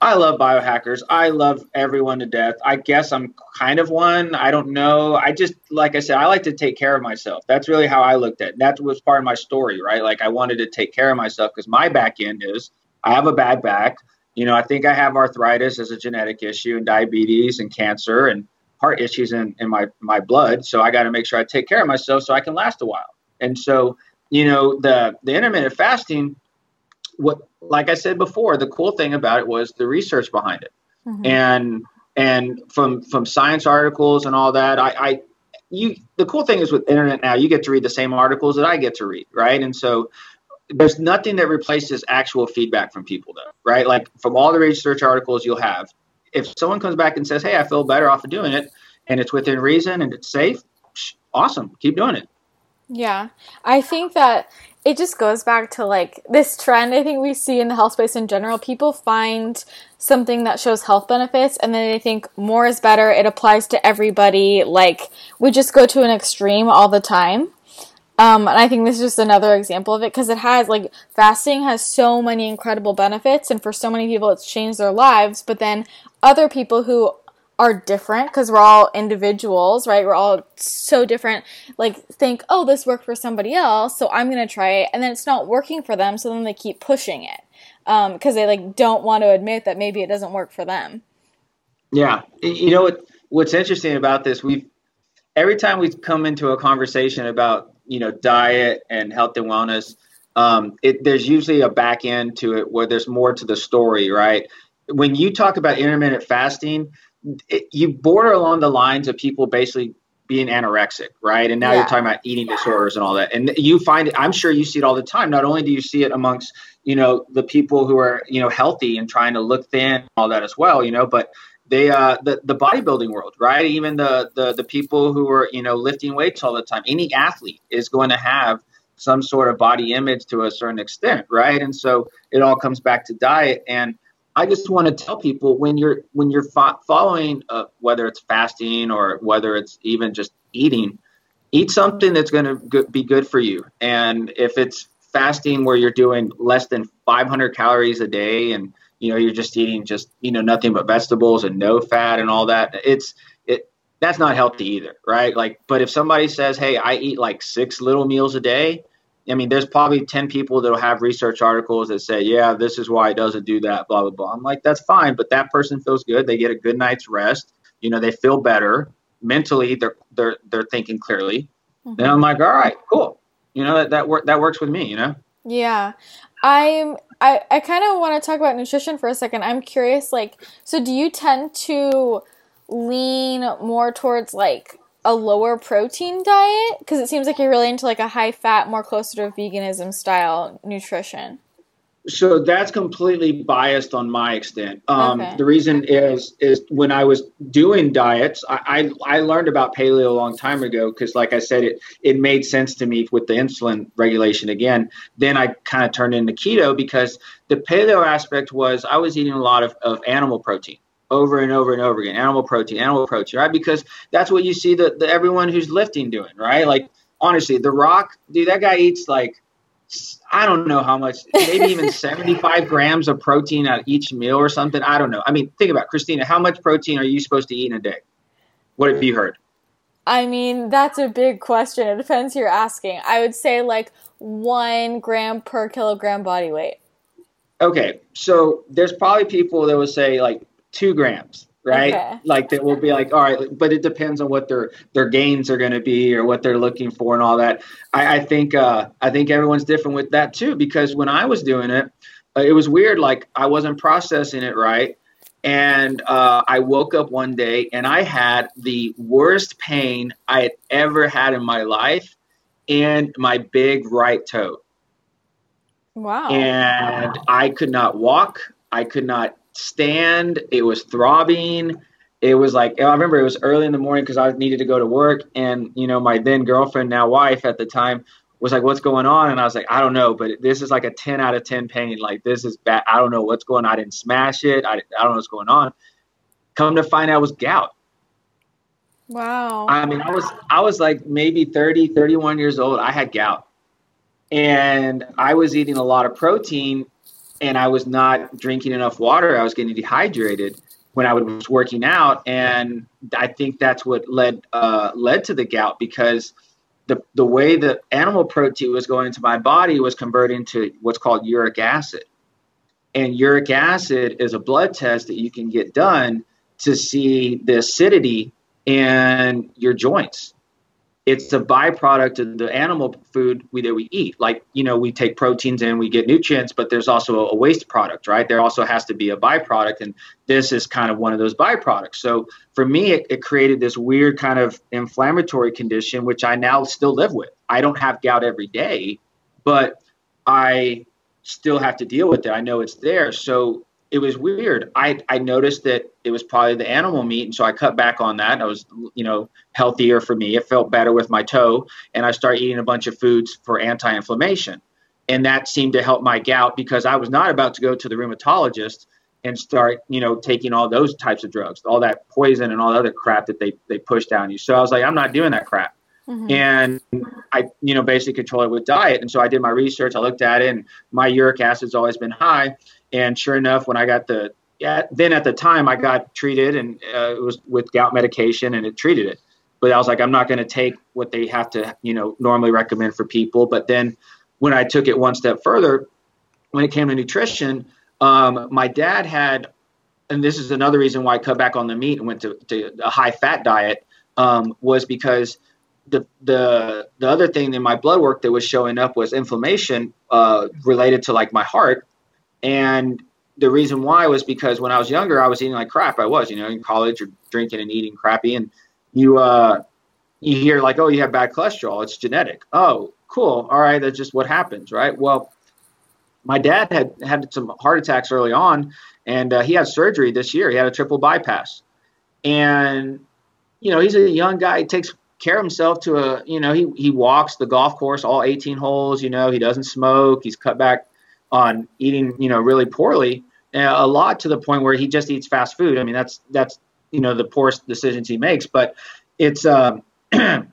I love biohackers. I love everyone to death. I guess I'm kind of one. I don't know. I just like I said, I like to take care of myself. That's really how I looked at. it. That was part of my story, right? Like I wanted to take care of myself because my back end is I have a bad back. You know, I think I have arthritis as a genetic issue and diabetes and cancer and heart issues in, in my, my blood. So I got to make sure I take care of myself so I can last a while. And so, you know, the, the intermittent fasting, what, like I said before, the cool thing about it was the research behind it. Mhm. And, and from, from science articles and all that, I, I, you, the cool thing is with internet now, you get to read the same articles that I get to read. Right. And so there's nothing that replaces actual feedback from people though. Right. Like from all the research articles you'll have, if someone comes back and says, "Hey, I feel better off of doing it," and it's within reason and it's safe, awesome, keep doing it. Yeah. I think that it just goes back to like this trend I think we see in the health space in general. People find something that shows health benefits and then they think more is better. It applies to everybody. Like we just go to an extreme all the time. Um, and I think this is just another example of it because it has like fasting has so many incredible benefits, and for so many people, it's changed their lives. But then other people who are different because we're all individuals, right? We're all so different. Like think, oh, this worked for somebody else, so I'm gonna try it, and then it's not working for them, so then they keep pushing it because um, they like don't want to admit that maybe it doesn't work for them. Yeah, you know what? What's interesting about this? We've every time we come into a conversation about you know diet and health and wellness um, it, there's usually a back end to it where there's more to the story right when you talk about intermittent fasting it, you border along the lines of people basically being anorexic right? And now yeah. you're talking about eating disorders and all that. And you find it i'm sure you see it all the time. Not only do you see it amongst you know the people who are you know healthy and trying to look thin all that as well you know but they uh the, the bodybuilding world right? Even the, the the people who are you know lifting weights all the time. Any athlete is going to have some sort of body image to a certain extent right? And so it all comes back to diet. And i just want to tell people when you're when you're fo- following uh, whether it's fasting or whether it's even just eating eat something that's going to be good for you. And if it's fasting where you're doing less than 500 calories a day and you know you're just eating just you know nothing but vegetables and no fat and all that it's it that's not healthy either right? Like but if somebody says hey i eat like six little meals a day i mean there's probably 10 people that'll have research articles that say yeah this is why it doesn't do that blah blah blah. I'm like that's fine but that person feels good. They get a good night's rest. You know they feel better. Mentally they're they're they're thinking clearly. Mm-hmm. and i'm like all right cool. You know that that, work, that works with me you know? Yeah. I'm I, I kind of want to talk about nutrition for a second. I'm curious, like, so do you tend to lean more towards like a lower protein diet? Because it seems like you're really into like a high fat, more closer to veganism style nutrition. So that's completely biased on my extent. Um, okay. The reason is is when I was doing diets, I I, I learned about paleo a long time ago because, like I said, it it made sense to me with the insulin regulation again. Then I kind of turned into keto because the paleo aspect was I was eating a lot of, of animal protein over and over and over again, animal protein, animal protein, right? Because that's what you see the, the everyone who's lifting doing, right? Like honestly, The Rock, dude, that guy eats like I don't know how much, maybe even 75 grams of protein at each meal or something. I don't know. I mean, think about it. Christina. How much protein are you supposed to eat in a day? What have you heard? I mean, that's a big question. It depends who you're asking. I would say like one gram per kilogram body weight. Okay, so there's probably people that would say like two grams right? Okay. Like that will be like, all right, but it depends on what their their gains are going to be or what they're looking for and all that. I, I think uh, I think everyone's different with that too because when I was doing it, uh, it was weird. Like I wasn't processing it right, and uh, I woke up one day and I had the worst pain I had ever had in my life in my big right toe. Wow. And I could not walk. I could not stand. It was throbbing. It was like I remember it was early in the morning because I needed to go to work, and you know my then girlfriend, now wife at the time, was like, "What's going on?" And I was like, "I don't know, but this is like a ten out of ten pain. Like this is bad. I don't know what's going. on. I didn't smash it. I, I don't know what's going on." Come to find out, it was gout. Wow. I mean, I was I was like maybe 30, 31 years old. I had gout. And I was eating a lot of protein and I was not drinking enough water. I was getting dehydrated when I was working out, and I think that's what led uh, led to the gout because the the way the animal protein was going into my body was converting to what's called uric acid, and uric acid is a blood test that you can get done to see the acidity in your joints it's a byproduct of the animal food we, that we eat. Like, you know, we take proteins and we get nutrients, but there's also a waste product, right? There also has to be a byproduct. And this is kind of one of those byproducts. So for me, it, it created this weird kind of inflammatory condition, which I now still live with. I don't have gout every day, but I still have to deal with it. I know it's there. So it was weird. I, I noticed that it was probably the animal meat, and so I cut back on that. I was, you know, healthier for me. It felt better with my toe, and I started eating a bunch of foods for anti-inflammation, and that seemed to help my gout because I was not about to go to the rheumatologist and start, you know, taking all those types of drugs, all that poison and all the other crap that they they push down you. So I was like, I'm not doing that crap. Mm-hmm. And I, you know, basically control it with diet. And so I did my research. I looked at it, and my uric acid's always been high. And sure enough, when I got the, yeah, then at the time I got treated, and uh, it was with gout medication, and it treated it. But I was like, I'm not going to take what they have to, you know, normally recommend for people. But then when I took it one step further, when it came to nutrition, um, my dad had, and this is another reason why I cut back on the meat and went to, to a high fat diet, um, was because the the the other thing in my blood work that was showing up was inflammation uh, related to like my heart, and the reason why was because when I was younger, I was eating like crap. I was, you know, in college or drinking and eating crappy, and you uh, you hear like, oh, you have bad cholesterol. It's genetic. Oh, cool. All right, that's just what happens, right? Well, my dad had had some heart attacks early on, and uh, he had surgery this year. He had a triple bypass, and you know, he's a young guy. He takes care of himself to a, you know, he he walks the golf course all 18 holes. You know, he doesn't smoke. He's cut back on eating, you know, really poorly, uh, a lot to the point where he just eats fast food. I mean, that's that's you know the poorest decisions he makes, but it's. Um,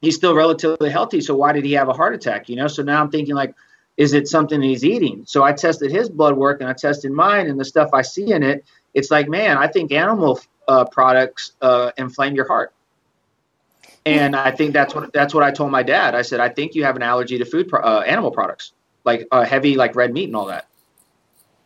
he's still relatively healthy. So why did he have a heart attack? You know, so now I'm thinking like, is it something he's eating? So I tested his blood work and I tested mine, and the stuff I see in it, it's like, man, I think animal uh, products uh, inflame your heart. And I think that's what that's what I told my dad. I said, I think you have an allergy to food pro- uh, animal products, like uh, heavy, like red meat and all that.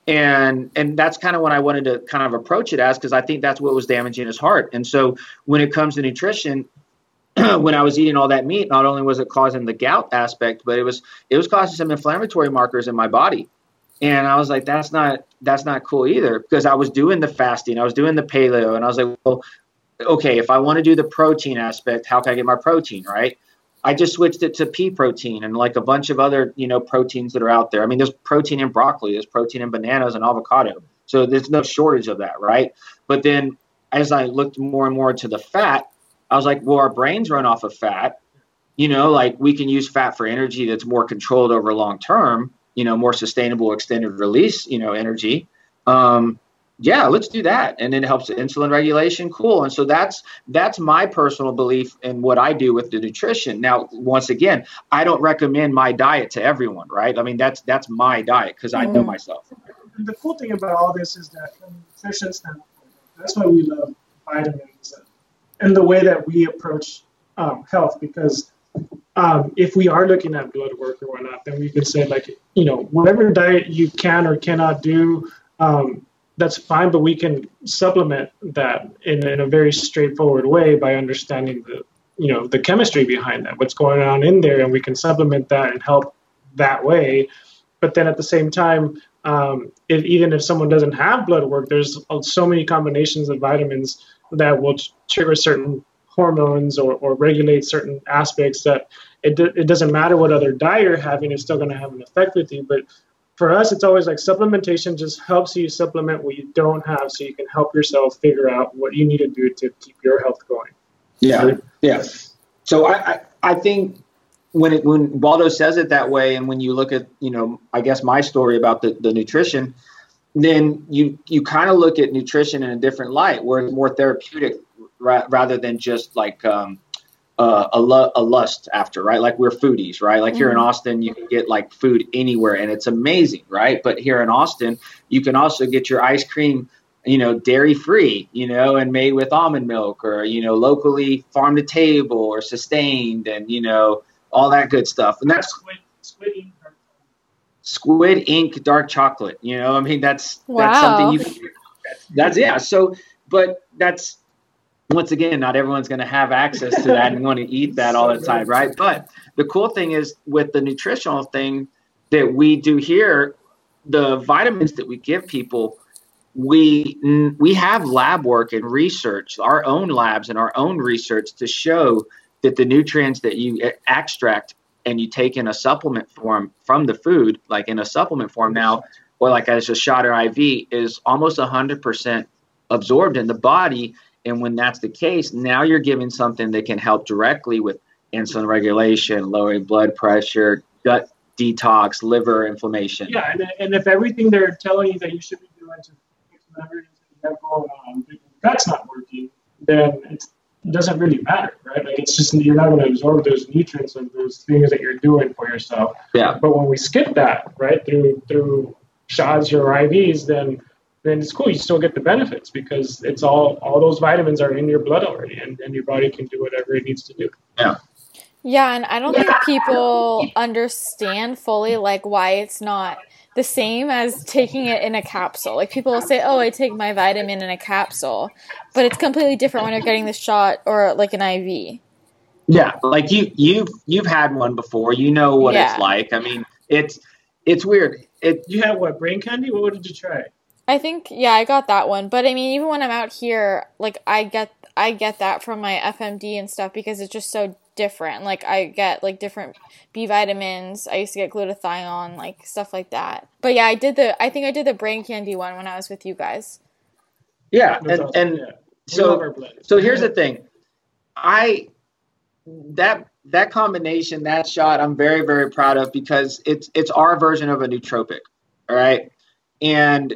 And and that's kind of when I wanted to kind of approach it as because I think that's what was damaging his heart. And so when it comes to nutrition, when I was eating all that meat, not only was it causing the gout aspect, but it was it was causing some inflammatory markers in my body. And I was like, that's not that's not cool either because I was doing the fasting, I was doing the paleo, and I was like, well, okay, if I want to do the protein aspect, how can I get my protein right? I just switched it to pea protein and like a bunch of other you know proteins that are out there. I mean, there's protein in broccoli, there's protein in bananas and avocado, so there's no shortage of that, right? But then as I looked more and more into the fat, I was like, well, our brains run off of fat. You know, like we can use fat for energy that's more controlled over long term, you know, more sustainable extended release, you know, energy. Um, yeah, let's do that. And it helps insulin regulation. Cool. And so that's that's my personal belief in what I do with the nutrition. Now, once again, I don't recommend my diet to everyone, right? I mean, that's that's my diet because I know mm-hmm. myself. The cool thing about all this is that from nutrition standpoint, that's why we love vitamins and the way that we approach um, health because um, if we are looking at blood work or whatnot, then we can say like, you know, whatever diet you can or cannot do, um, that's fine, but we can supplement that in, in a very straightforward way by understanding the, you know, the chemistry behind that, what's going on in there, and we can supplement that and help that way. But then at the same time, um, if, even if someone doesn't have blood work, there's so many combinations of vitamins that will trigger certain hormones or, or regulate certain aspects that it, it doesn't matter what other diet you're having, it's still going to have an effect with you. But for us, it's always like supplementation just helps you supplement what you don't have so you can help yourself figure out what you need to do to keep your health going. Yeah. Yeah. So I, I, I think when it, when Baldo says it that way, and when you look at, you know, I guess my story about the, the nutrition, then you you kind of look at nutrition in a different light, where it's more therapeutic ra- rather than just like um, uh, a, lu- a lust after, right? Like we're foodies, right? Like mm-hmm. here in mm-hmm. Austin, you can get like food anywhere, and it's amazing, right? But here in Austin, you can also get your ice cream, you know, dairy free, you know, and made with almond milk, or you know, locally farm to table or sustained, and you know, all that good stuff. And that's squid, squid squid ink dark chocolate you know i mean that's wow. that's something you that's yeah so but that's once again not everyone's going to have access to that and want to eat that all the time right but the cool thing is with the nutritional thing that we do here the vitamins that we give people we we have lab work and research our own labs and our own research to show that the nutrients that you extract and you take in a supplement form from the food, like in a supplement form now, or like as a shot or IV, is almost 100% absorbed in the body. And when that's the case, now you're giving something that can help directly with insulin regulation, lowering blood pressure, gut detox, liver inflammation. Yeah, and, and if everything they're telling you that you should be doing to fix whatever you have going on, that's not working, then it's doesn't really matter, right? Like it's just you're not going to absorb those nutrients and those things that you're doing for yourself. Yeah. But when we skip that, right, through through shots or IVs, then then it's cool. You still get the benefits because it's all all those vitamins are in your blood already, and, and your body can do whatever it needs to do. Yeah. Yeah, and I don't think people understand fully like why it's not the same as taking it in a capsule. Like people will say, "Oh, I take my vitamin in a capsule," but it's completely different when you're getting the shot or like an IV. Yeah, like you you've you've had one before. You know what Yeah. it's like. I mean, it's it's weird. It You had what brain candy? What did you try? I think yeah, I got that one. But I mean, even when I'm out here, like I get I get that from my FMD and stuff because it's just so different. Like I get like different B vitamins. I used to get glutathione, like stuff like that. But yeah, I did the I think I did the brain candy one when I was with you guys. yeah, and awesome, and yeah. So so here's the thing. I that that combination, that shot, I'm very very proud of because it's it's our version of a nootropic. All right, and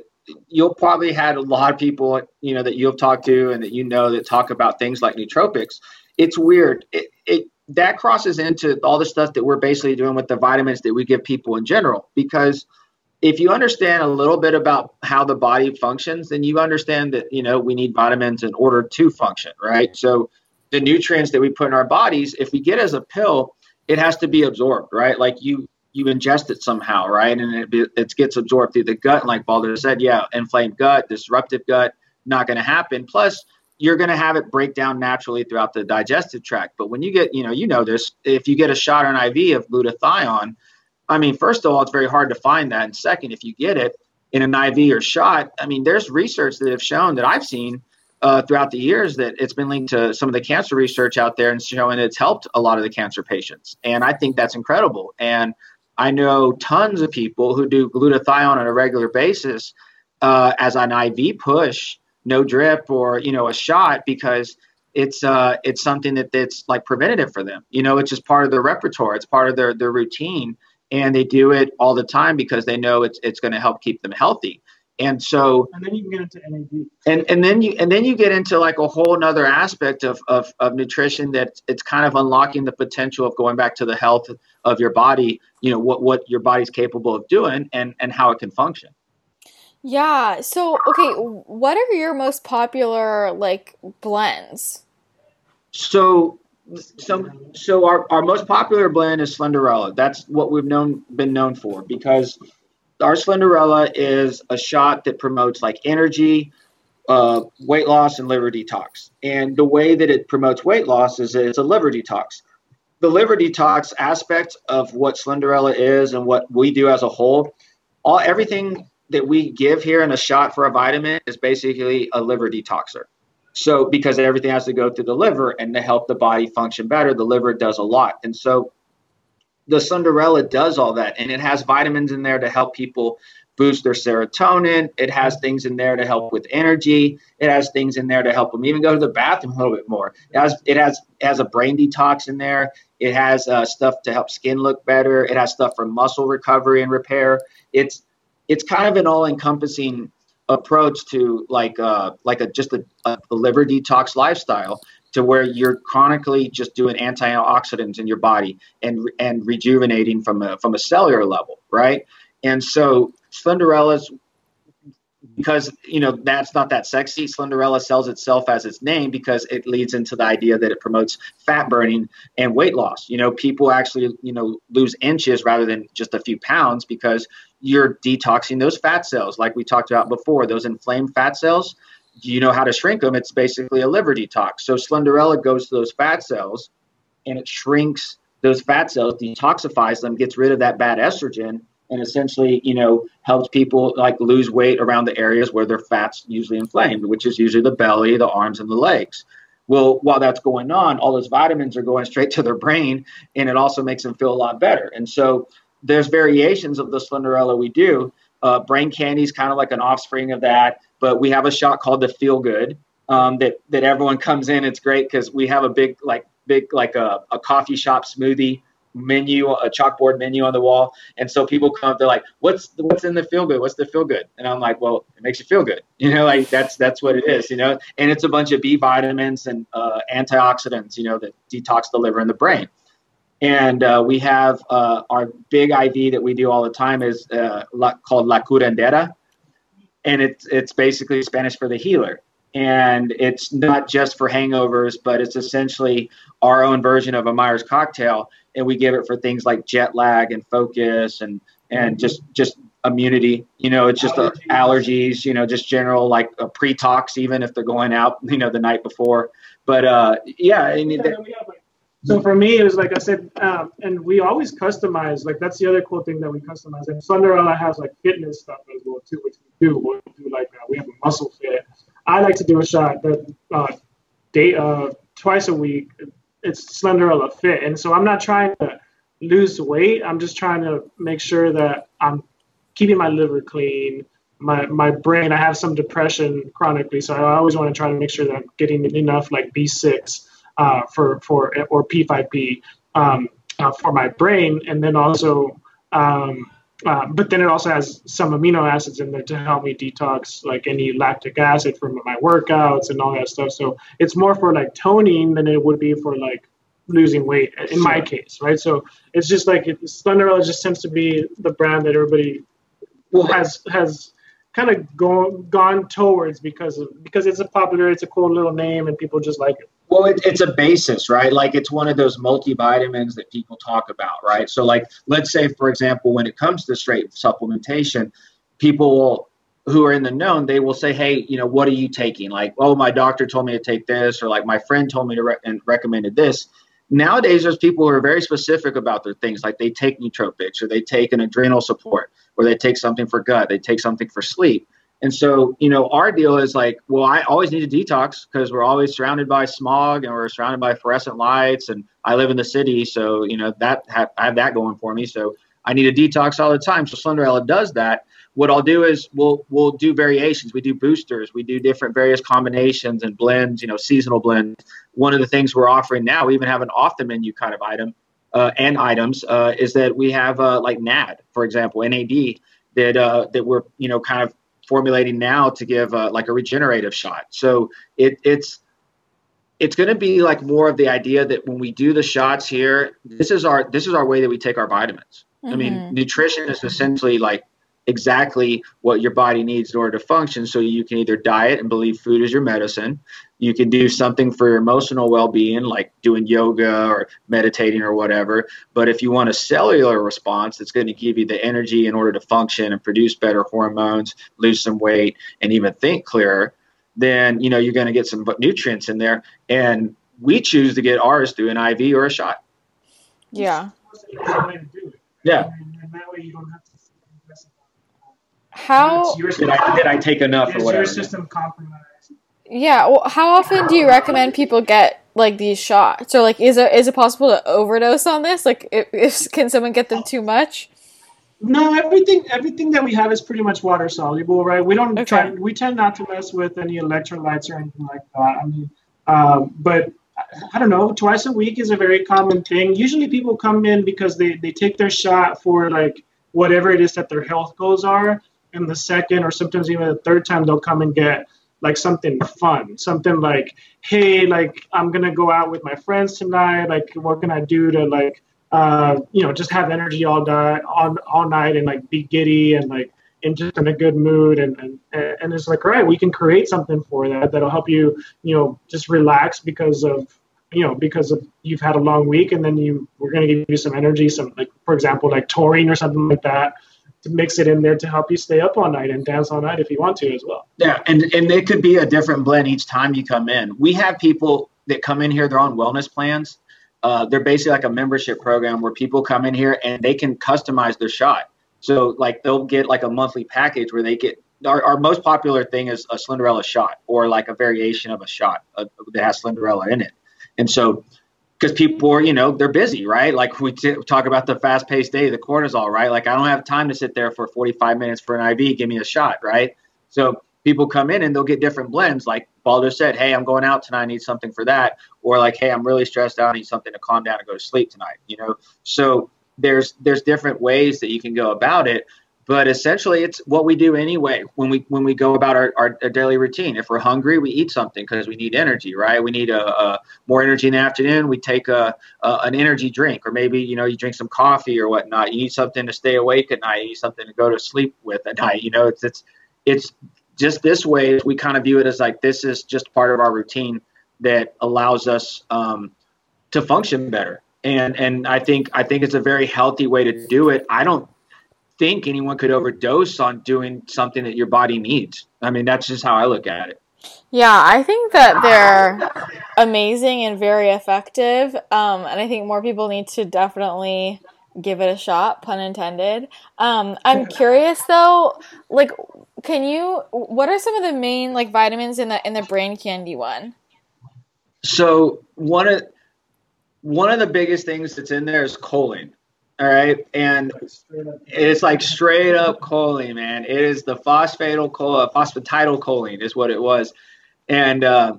you'll probably had a lot of people you know that you've talked to and that you know that talk about things like nootropics. It's weird. It, it that crosses into all the stuff that we're basically doing with the vitamins that we give people in general because if you understand a little bit about how the body functions then you understand that you know we need vitamins in order to function right so the nutrients that we put in our bodies if we get as a pill it has to be absorbed right like you you ingest it somehow right and it, it gets absorbed through the gut and like Baldo said yeah inflamed gut disruptive gut not going to happen plus you're going to have it break down naturally throughout the digestive tract but when you get you know you know this if you get a shot or an iv of glutathione I mean, first of all, it's very hard to find that. And second, if you get it in an IV or shot, I mean, there's research that have shown that I've seen uh, throughout the years that it's been linked to some of the cancer research out there and showing it's helped a lot of the cancer patients. And I think that's incredible. And I know tons of people who do glutathione on a regular basis uh, as an IV push, no drip or you know a shot because it's uh it's something that that's like preventative for them. You know, it's just part of their repertoire. It's part of their their routine and they do it all the time because they know it's it's going to help keep them healthy. And so And then you can get into NAD. and and then you and then you get into like a whole nother aspect of, of of nutrition that it's kind of unlocking the potential of going back to the health of your body you know what what your body's capable of doing and and how it can function Yeah. So okay, what are your most popular like blends? so so so our, our most popular blend is slenderella that's what we've known been known for because our slenderella is a shot that promotes like energy uh, weight loss and liver detox. And the way that it promotes weight loss is it's a liver detox. The liver detox aspect of what slenderella is and what we do as a whole all everything that we give here in a shot for a vitamin is basically a liver detoxer. So, because everything has to go through the liver and to help the body function better, the liver does a lot. And so, the Slenderella does all that, and it has vitamins in there to help people boost their serotonin. It has things in there to help with energy. It has things in there to help them even go to the bathroom a little bit more. It has it has it has a brain detox in there. It has uh, stuff to help skin look better. It has stuff for muscle recovery and repair. It's it's kind of an all encompassing approach to like uh like a just a, a liver detox lifestyle to where you're chronically just doing antioxidants in your body and and rejuvenating from a from a cellular level right? And so slenderella's because you know that's not that sexy slenderella sells itself as its name because it leads into the idea that it promotes fat burning and weight loss. You know people actually you know lose inches rather than just a few pounds because you're detoxing those fat cells like we talked about before those inflamed fat cells do you know how to shrink them it's basically a liver detox. So slenderella goes to those fat cells and it shrinks those fat cells detoxifies them gets rid of that bad estrogen and essentially you know helps people like lose weight around the areas where their fats usually inflamed which is usually the belly the arms and the legs. Well while that's going on all those vitamins are going straight to their brain and it also makes them feel a lot better. And so there's variations of the Slenderella we do. Uh, brain candy is kind of like an offspring of that, but we have a shot called the Feel Good um, that that everyone comes in. It's great because we have a big like big like a, a coffee shop smoothie menu, a chalkboard menu on the wall. And so people come they're like, "What's what's in the feel good? What's the feel good?" And I'm like, "Well, it makes you feel good." You know, like that's that's what it is. You know, and it's a bunch of B vitamins and uh, antioxidants. You know, that detox the liver and the brain. And uh, we have uh, our big IV that we do all the time is uh, la, called La Curandera, and it's it's basically Spanish for the healer and it's not just for hangovers, but it's essentially our own version of a Myers cocktail, and we give it for things like jet lag and focus and and just just immunity. You know, it's just allergies, allergies you know, just general like a pre-tox, even if they're going out, you know, the night before. But uh, yeah, yeah so for me, it was like I said, um, and we always customize. Like that's the other cool thing that we customize. And Slenderella has like fitness stuff as well too, which we do. We do like uh, we have a muscle fit I like to do a shot that uh, day uh, twice a week. It's Slenderella Fit, and so I'm not trying to lose weight. I'm just trying to make sure that I'm keeping my liver clean, my my brain. I have some depression chronically, so I always want to try to make sure that I'm getting enough like B6 uh, for for or P5P um, uh, for my brain, and then also um, uh, but then it also has some amino acids in there to help me detox like any lactic acid from my workouts and all that stuff. So it's more for like toning than it would be for like losing weight in sure. my case, right? So it's just like it, Slenderella just seems to be the brand that everybody well, has has kind of gone gone towards because of because it's a popular, it's a cool little name, and people just like it. Well, it, it's a basis, right? Like it's one of those multivitamins that people talk about, right? So, like, let's say, for example, when it comes to straight supplementation, people will, who are in the known, they will say, "Hey, you know, what are you taking?" Like, "Oh, my doctor told me to take this," or like, "My friend told me to re- and recommended this." Nowadays, there's people who are very specific about their things, like they take nootropics, or they take an adrenal support, or they take something for gut, they take something for sleep and so, you know, our deal is like, well, I always need a detox because we're always surrounded by smog and we're surrounded by fluorescent lights. And I live in the city, so you know that have, I have that going for me. So I need a detox all the time. So Slenderella does that. What I'll do is we'll we'll do variations. We do boosters. We do different various combinations and blends. You know, seasonal blends. One of the things we're offering now, we even have an off the menu kind of item uh, and items, uh, is that we have uh, like NAD, for example, NAD that uh, that we're you know kind of formulating now to give uh, like a regenerative shot. So it, it's it's going to be like more of the idea that when we do the shots here, this is our this is our way that we take our vitamins. Mm-hmm. I mean, mm-hmm. nutrition is essentially like exactly what your body needs in order to function. So you can either diet and believe food is your medicine. You can do something for your emotional well being, like doing yoga or meditating or whatever. But if you want a cellular response that's going to give you the energy in order to function and produce better hormones, lose some weight, and even think clearer, then you know you're going to get some nutrients in there. And we choose to get ours through an IV or a shot. Yeah. Yeah. How did I, did I take enough or whatever? Your system compromised. Yeah. Well, how often do you recommend people get like these shots, or like is it is it possible to overdose on this? Like, if, if can someone get them too much? No, everything everything that we have is pretty much water soluble, right? We don't okay. try. We tend not to mess with any electrolytes or anything like that. I mean, um, but I don't know. Twice a week is a very common thing. Usually, people come in because they they take their shot for like whatever it is that their health goals are, and the second or sometimes even the third time they'll come and get like something fun something like hey like i'm gonna go out with my friends tonight like what can i do to like uh you know just have energy all day on all night and like be giddy and like in just in a good mood and, and and it's like all right we can create something for that that'll help you you know just relax because of you know because of you've had a long week and then you we're going to give you some energy some like for example like taurine or something like that to mix it in there to help you stay up all night and dance all night if you want to as well. Yeah, and and it could be a different blend each time you come in. We have people that come in here; they're on wellness plans. Uh, they're basically like a membership program where people come in here and they can customize their shot. So like they'll get like a monthly package where they get our, our most popular thing is a Slenderella shot or like a variation of a shot uh, that has Slenderella in it. And so because people are, you know, they're busy, right? Like we t- talk about the fast paced day, the cortisol, right? Like I don't have time to sit there for 45 minutes for an IV, give me a shot, right? So people come in and they'll get different blends. Like Baldo said, hey, I'm going out tonight, I need something for that. Or like, hey, I'm really stressed out, I need something to calm down and go to sleep tonight. You know, so there's there's different ways that you can go about it but essentially it's what we do anyway when we when we go about our, our, our daily routine. If we're hungry we eat something because we need energy right? We need a, a, more energy in the afternoon we take a, a, an energy drink. Or maybe you know you drink some coffee or whatnot. You need something to stay awake at night. You need something to go to sleep with at night. You know it's it's it's just this way we kind of view it as like this is just part of our routine that allows us um, to function better. And and i think i think it's a very healthy way to do it. I don't think anyone could overdose on doing something that your body needs. I mean, that's just how I look at it. Yeah, I think that they're amazing and very effective. Um, and I think more people need to definitely give it a shot, pun intended. Um, I'm curious though, like, can you? What are some of the main like vitamins in the in the brain candy one? So one of one of the biggest things that's in there is choline. All right. And it's like straight up choline, man. It is the phosphatal choline, phosphatidylcholine is what it was. And uh,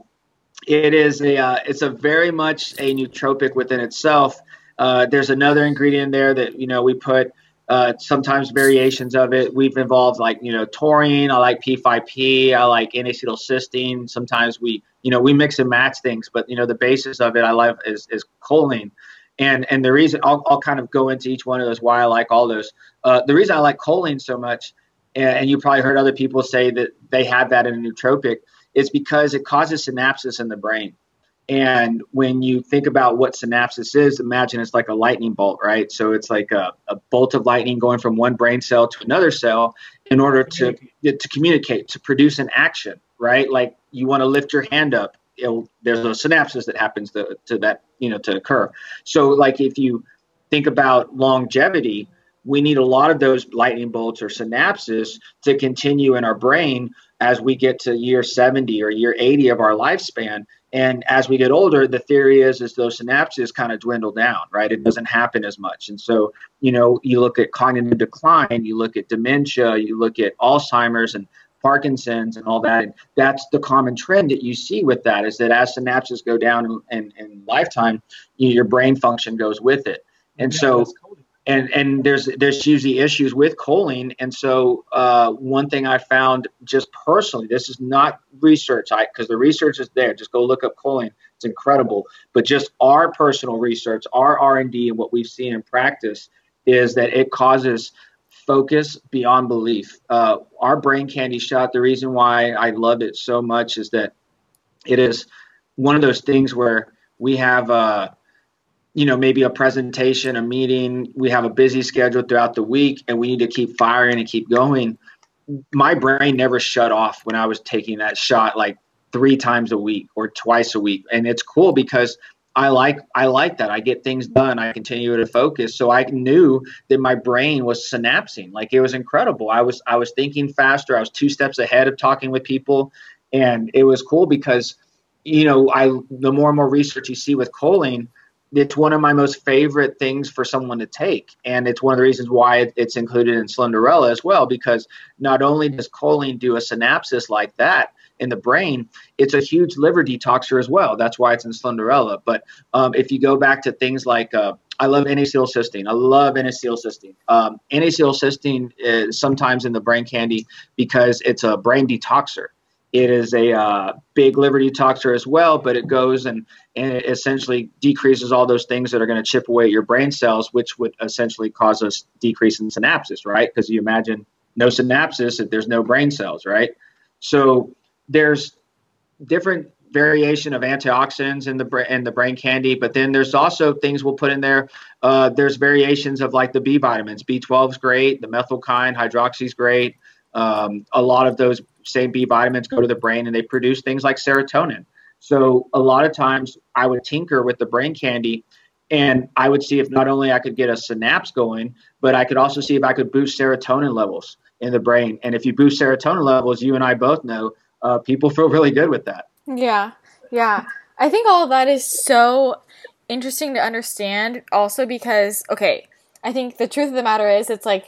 it is a, uh, it's a very much a nootropic within itself. Uh, there's another ingredient there that, you know, we put uh, sometimes variations of it. We've involved like, you know, taurine. I like P5P. I like N-acetylcysteine. Sometimes we, you know, we mix and match things, but, you know, the basis of it I love is, is choline and and the reason I'll, I'll kind of go into each one of those why I like all those. Uh, the reason I like choline so much, and, and, you probably heard other people say that they have that in a nootropic, is because it causes synapses in the brain. And when you think about what synapses is, imagine it's like a lightning bolt, right? So it's like a, a bolt of lightning going from one brain cell to another cell in order to to communicate, to produce an action, right? Like you want to lift your hand up there's a synapses that happens to, to that you know to occur. So like if you think about longevity we need a lot of those lightning bolts or synapses to continue in our brain as we get to year 70 or year 80 of our lifespan. And as we get older the theory is is those synapses kind of dwindle down right? It doesn't happen as much. And so you know you look at cognitive decline you look at dementia you look at alzheimer's and Parkinson's and all that. And that's the common trend that you see with that is that as synapses go down in, in, in lifetime, you know, your brain function goes with it. And yeah, so, and and there's there's usually issues with choline. And so, uh, one thing I found just personally, this is not research, I because the research is there. Just go look up choline; it's incredible. But just our personal research, our R and D, and what we've seen in practice is that it causes focus beyond belief. Uh, our brain candy shot, the reason why I love it so much is that it is one of those things where we have, uh, you know, maybe a presentation, a meeting, we have a busy schedule throughout the week, and we need to keep firing and keep going. My brain never shut off when I was taking that shot like three times a week or twice a week. And it's cool because I like I like that. I get things done. I continue to focus. So I knew that my brain was synapsing. Like it was incredible. I was I was thinking faster. I was two steps ahead of talking with people, and it was cool because you know I the more and more research you see with choline, it's one of my most favorite things for someone to take, and it's one of the reasons why it's included in Slenderella as well. Because not only does choline do a synapsis like that, in the brain, it's a huge liver detoxer as well. That's why it's in Slenderella. But um, if you go back to things like uh, I love N-acetylcysteine. I love N-acetylcysteine. Um, N-acetylcysteine is sometimes in the brain candy because it's a brain detoxer. It is a uh, big liver detoxer as well, but it goes and, and it essentially decreases all those things that are going to chip away at your brain cells, which would essentially cause us decrease in synapses, right? Because you imagine no synapses if there's no brain cells, right? So there's different variation of antioxidants in the in the brain candy, but then there's also things we'll put in there. Uh, there's variations of like the B vitamins. B12 is great. The methyl methylkine hydroxy is great. Um, a lot of those same B vitamins go to the brain and they produce things like serotonin. So a lot of times I would tinker with the brain candy and I would see if not only I could get a synapse going, but I could also see if I could boost serotonin levels in the brain. And if you boost serotonin levels, you and I both know uh, people feel really good with that. Yeah, yeah. I think all of that is so interesting to understand. Also, because okay, I think the truth of the matter is, it's like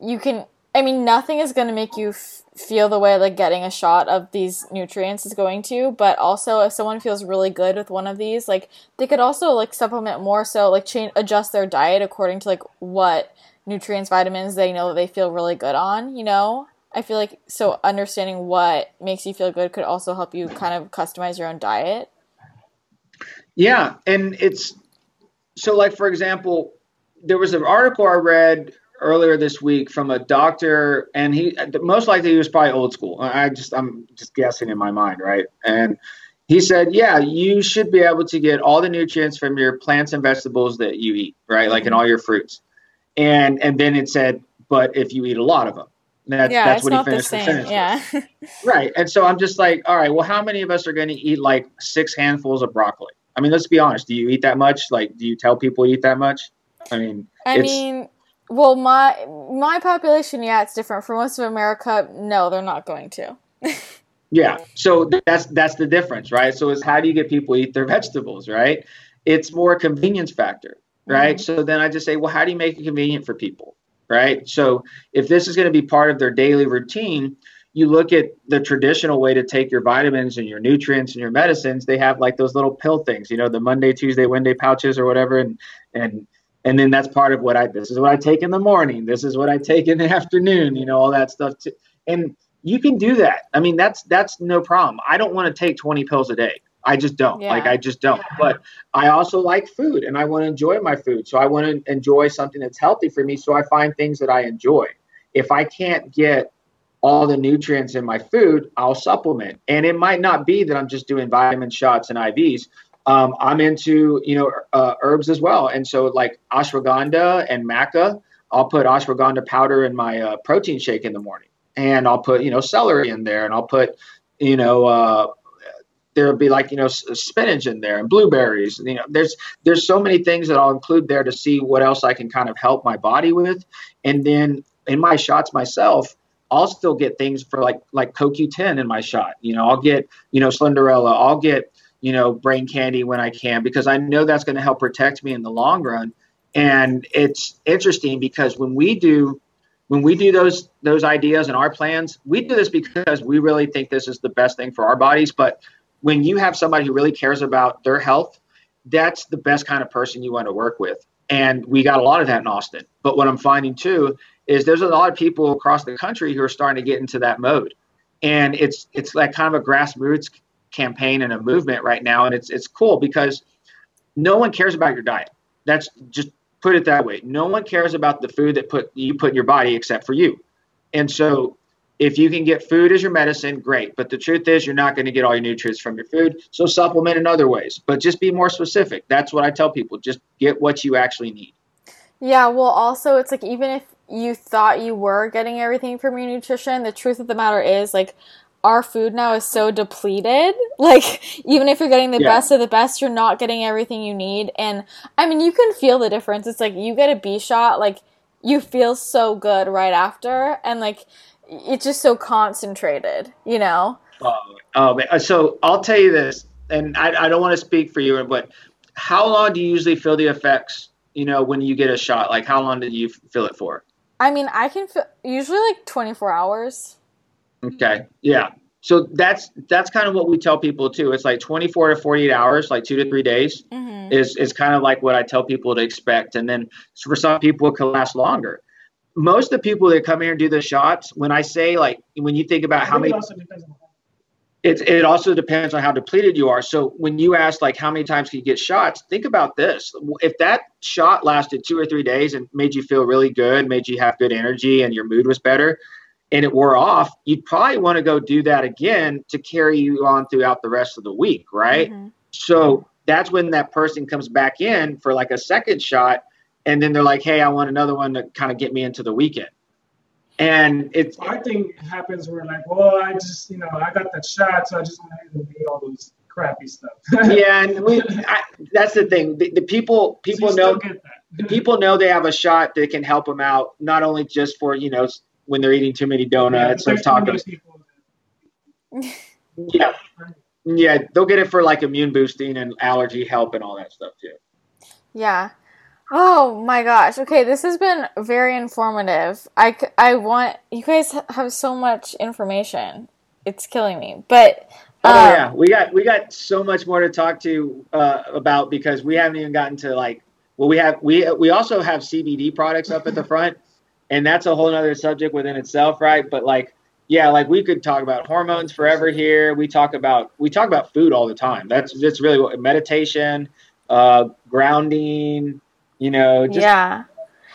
you can I mean, nothing is going to make you f- feel the way like getting a shot of these nutrients is going to, but also if someone feels really good with one of these, like they could also like supplement more so like change adjust their diet according to like what nutrients, vitamins they know that they feel really good on, you know? I feel like so understanding what makes you feel good could also help you kind of customize your own diet. Yeah, and it's so like for example, there was an article I read earlier this week from a doctor, and he most likely he was probably old school. I just I'm just guessing in my mind, right? And he said, yeah, you should be able to get all the nutrients from your plants and vegetables that you eat, right? Like in all your fruits. And and then it said, but if you eat a lot of them. That's, yeah, that's what he finished. The same. yeah. right. And so I'm just like, all right, well, how many of us are going to eat like six handfuls of broccoli? I mean, let's be honest. Do you eat that much? Like, do you tell people you eat that much? I mean, I mean, well, my my population, yeah, it's different. For most of America, no, they're not going to. yeah, so that's that's the difference, right? So it's how do you get people to eat their vegetables, right? It's more a convenience factor, right? Mm-hmm. So then I just say, well, how do you make it convenient for people, right? So if this is going to be part of their daily routine, you look at the traditional way to take your vitamins and your nutrients and your medicines. They have like those little pill things, you know, the Monday, Tuesday, Wednesday pouches or whatever, and and and then that's part of what I this is what I take in the morning. This is what I take in the afternoon. You know, all that stuff. Too. And you can do that. I mean, that's that's no problem. I don't want to take 20 pills a day. I just don't. Yeah. Like I just don't. Yeah. But I also like food and I want to enjoy my food. So I want to enjoy something that's healthy for me. So I find things that I enjoy. If I can't get all the nutrients in my food, I'll supplement. And it might not be that I'm just doing vitamin shots and IVs. Um, I'm into you know uh, herbs as well, and so like ashwagandha and maca. I'll put ashwagandha powder in my uh, protein shake in the morning, and I'll put you know celery in there, and I'll put you know uh, there'll be like you know uh, spinach in there and blueberries. You know, there's there's so many things that I'll include there to see what else I can kind of help my body with, and then in my shots myself. I'll still get things for like like CoQ10 in my shot. You know, I'll get you know Slenderella. I'll get you know, brain candy when I can because I know that's going to help protect me in the long run. And it's interesting because when we do when we do those those ideas and our plans, we do this because we really think this is the best thing for our bodies. But when you have somebody who really cares about their health, that's the best kind of person you want to work with. And we got a lot of that in Austin. But what I'm finding too is there's a lot of people across the country who are starting to get into that mode. And it's it's like kind of a grassroots campaign and a movement right now, and it's it's cool because no one cares about your diet. That's just put it that way. No one cares about the food that put you put in your body except for you. And so if you can get food as your medicine, great. But the truth is you're not going to get all your nutrients from your food. So supplement in other ways. But just be more specific. That's what I tell people. Just get what you actually need. Yeah, well also it's like even if you thought you were getting everything from your nutrition, the truth of the matter is like our food now is so depleted. Like, even if you're getting the yeah. best of the best, you're not getting everything you need. And I mean, you can feel the difference. It's like you get a B shot, like, you feel so good right after. And like, it's just so concentrated, you know? Oh, oh. So I'll tell you this, and I, I don't want to speak for you, but how long do you usually feel the effects, you know, when you get a shot? Like, how long do you feel it for? I mean, I can feel usually like 24 hours. Okay. Yeah. So that's that's kind of what we tell people too. It's like 24 to 48 hours, like two to three days, mm-hmm. is is kind of like what I tell people to expect. And then for some people, it can last longer. Most of the people that come here and do the shots, when I say like when you think about how many, it it also depends on how depleted you are. So when you ask like how many times can you get shots, think about this. If that shot lasted two or three days and made you feel really good, made you have good energy, and your mood was better and it wore off, you'd probably want to go do that again to carry you on throughout the rest of the week, right? Mm-hmm. So that's when that person comes back in for like a second shot, and then they're like, "Hey, I want another one to kind of get me into the weekend." And it's I think it happens where like, well, I just you know I got that shot, so I just want to eat all those crappy stuff. yeah, and we I, that's the thing. The, the people people so know the people know they have a shot that can help them out, not only just for you know when they're eating too many donuts yeah, or tacos. yeah, yeah, they'll get it for like immune boosting and allergy help and all that stuff too. Yeah. Oh my gosh. Okay, this has been very informative. I, I want you guys have so much information. It's killing me. But um, oh yeah, we got we got so much more to talk to uh, about because we haven't even gotten to like well we have we we also have CBD products up at the front and that's a whole other subject within itself, right? But like yeah, like we could talk about hormones forever here. We talk about we talk about food all the time. That's that's really what meditation, uh, grounding, you know, just, yeah.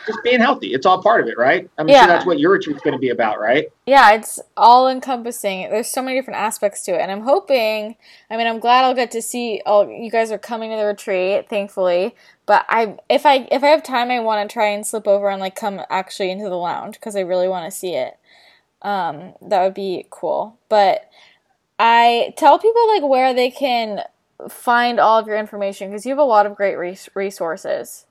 just being healthy. It's all part of it, right? I mean, yeah. that's what your retreat's going to be about, right? Yeah, it's all encompassing. There's so many different aspects to it, and I'm hoping. I mean, I'm glad I'll get to see. Oh, you guys are coming to the retreat, thankfully. But I, if I, if I have time, I want to try and slip over and like come actually into the lounge because I really want to see it. Um, that would be cool. But I tell people like where they can find all of your information because you have a lot of great res- resources.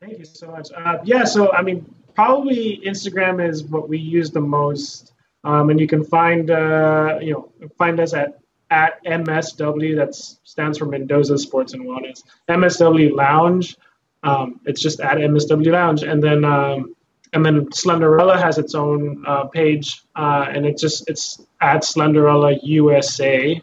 Thank you so much. Uh, yeah, so I mean, probably Instagram is what we use the most, um, and you can find uh, you know find us at at MSW. That stands for Mendoza Sports and Wellness. MSW Lounge. Um, it's just at MSW Lounge, and then um, and then Slenderella has its own uh, page, uh, and it just it's at Slenderella USA,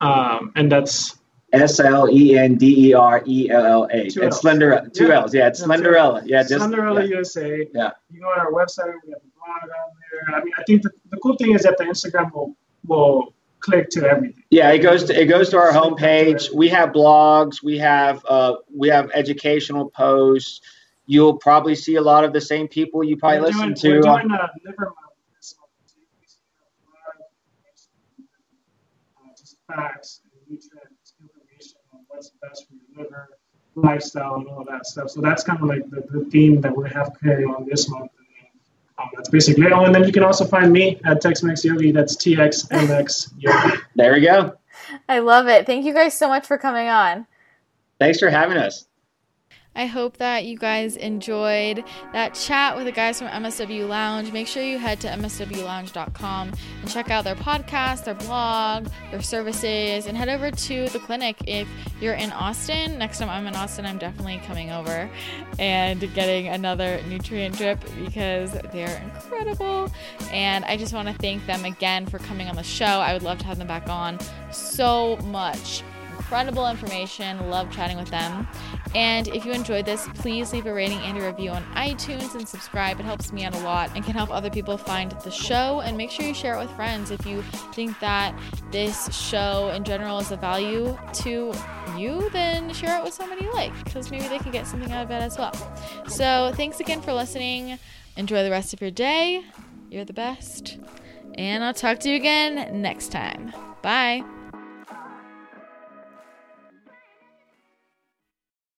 um, and that's S L E N D E R E L L A. It's Slender, two yeah. L's. Yeah, it's Slenderella. Yeah, just Slenderella yeah. USA. Yeah. You go on our website. We have the blog on there. I mean, I think the, the cool thing is that the Instagram will will click to everything. Yeah, it goes to it goes to our homepage. We have blogs. We have uh we have educational posts. You'll probably see a lot of the same people you probably we're listen doing, to. We're doing uh, a liver uh, uh, just facts and nutrients what's best for your liver, lifestyle, and all that stuff. So that's kind of like the, the theme that we have carry on this month. Um, that's basically it. Oh, and then you can also find me at Tex-Mex Yogi. That's TXMX Yogi. There we go. I love it. Thank you guys so much for coming on. Thanks for having us. I hope that you guys enjoyed that chat with the guys from MSW Lounge. Make sure you head to mswlounge.com and check out their podcast, their blog, their services, and head over to the clinic if you're in Austin. Next time I'm in Austin, I'm definitely coming over and getting another nutrient drip because they're incredible. And I just want to thank them again for coming on the show. I would love to have them back on so much incredible information. Love chatting with them. And if you enjoyed this, please leave a rating and a review on iTunes and subscribe. It helps me out a lot and can help other people find the show. And make sure you share it with friends if you think that this show in general is of value to you, then share it with somebody you like because maybe they can get something out of it as well. So thanks again for listening. Enjoy the rest of your day. You're the best. And I'll talk to you again next time. Bye.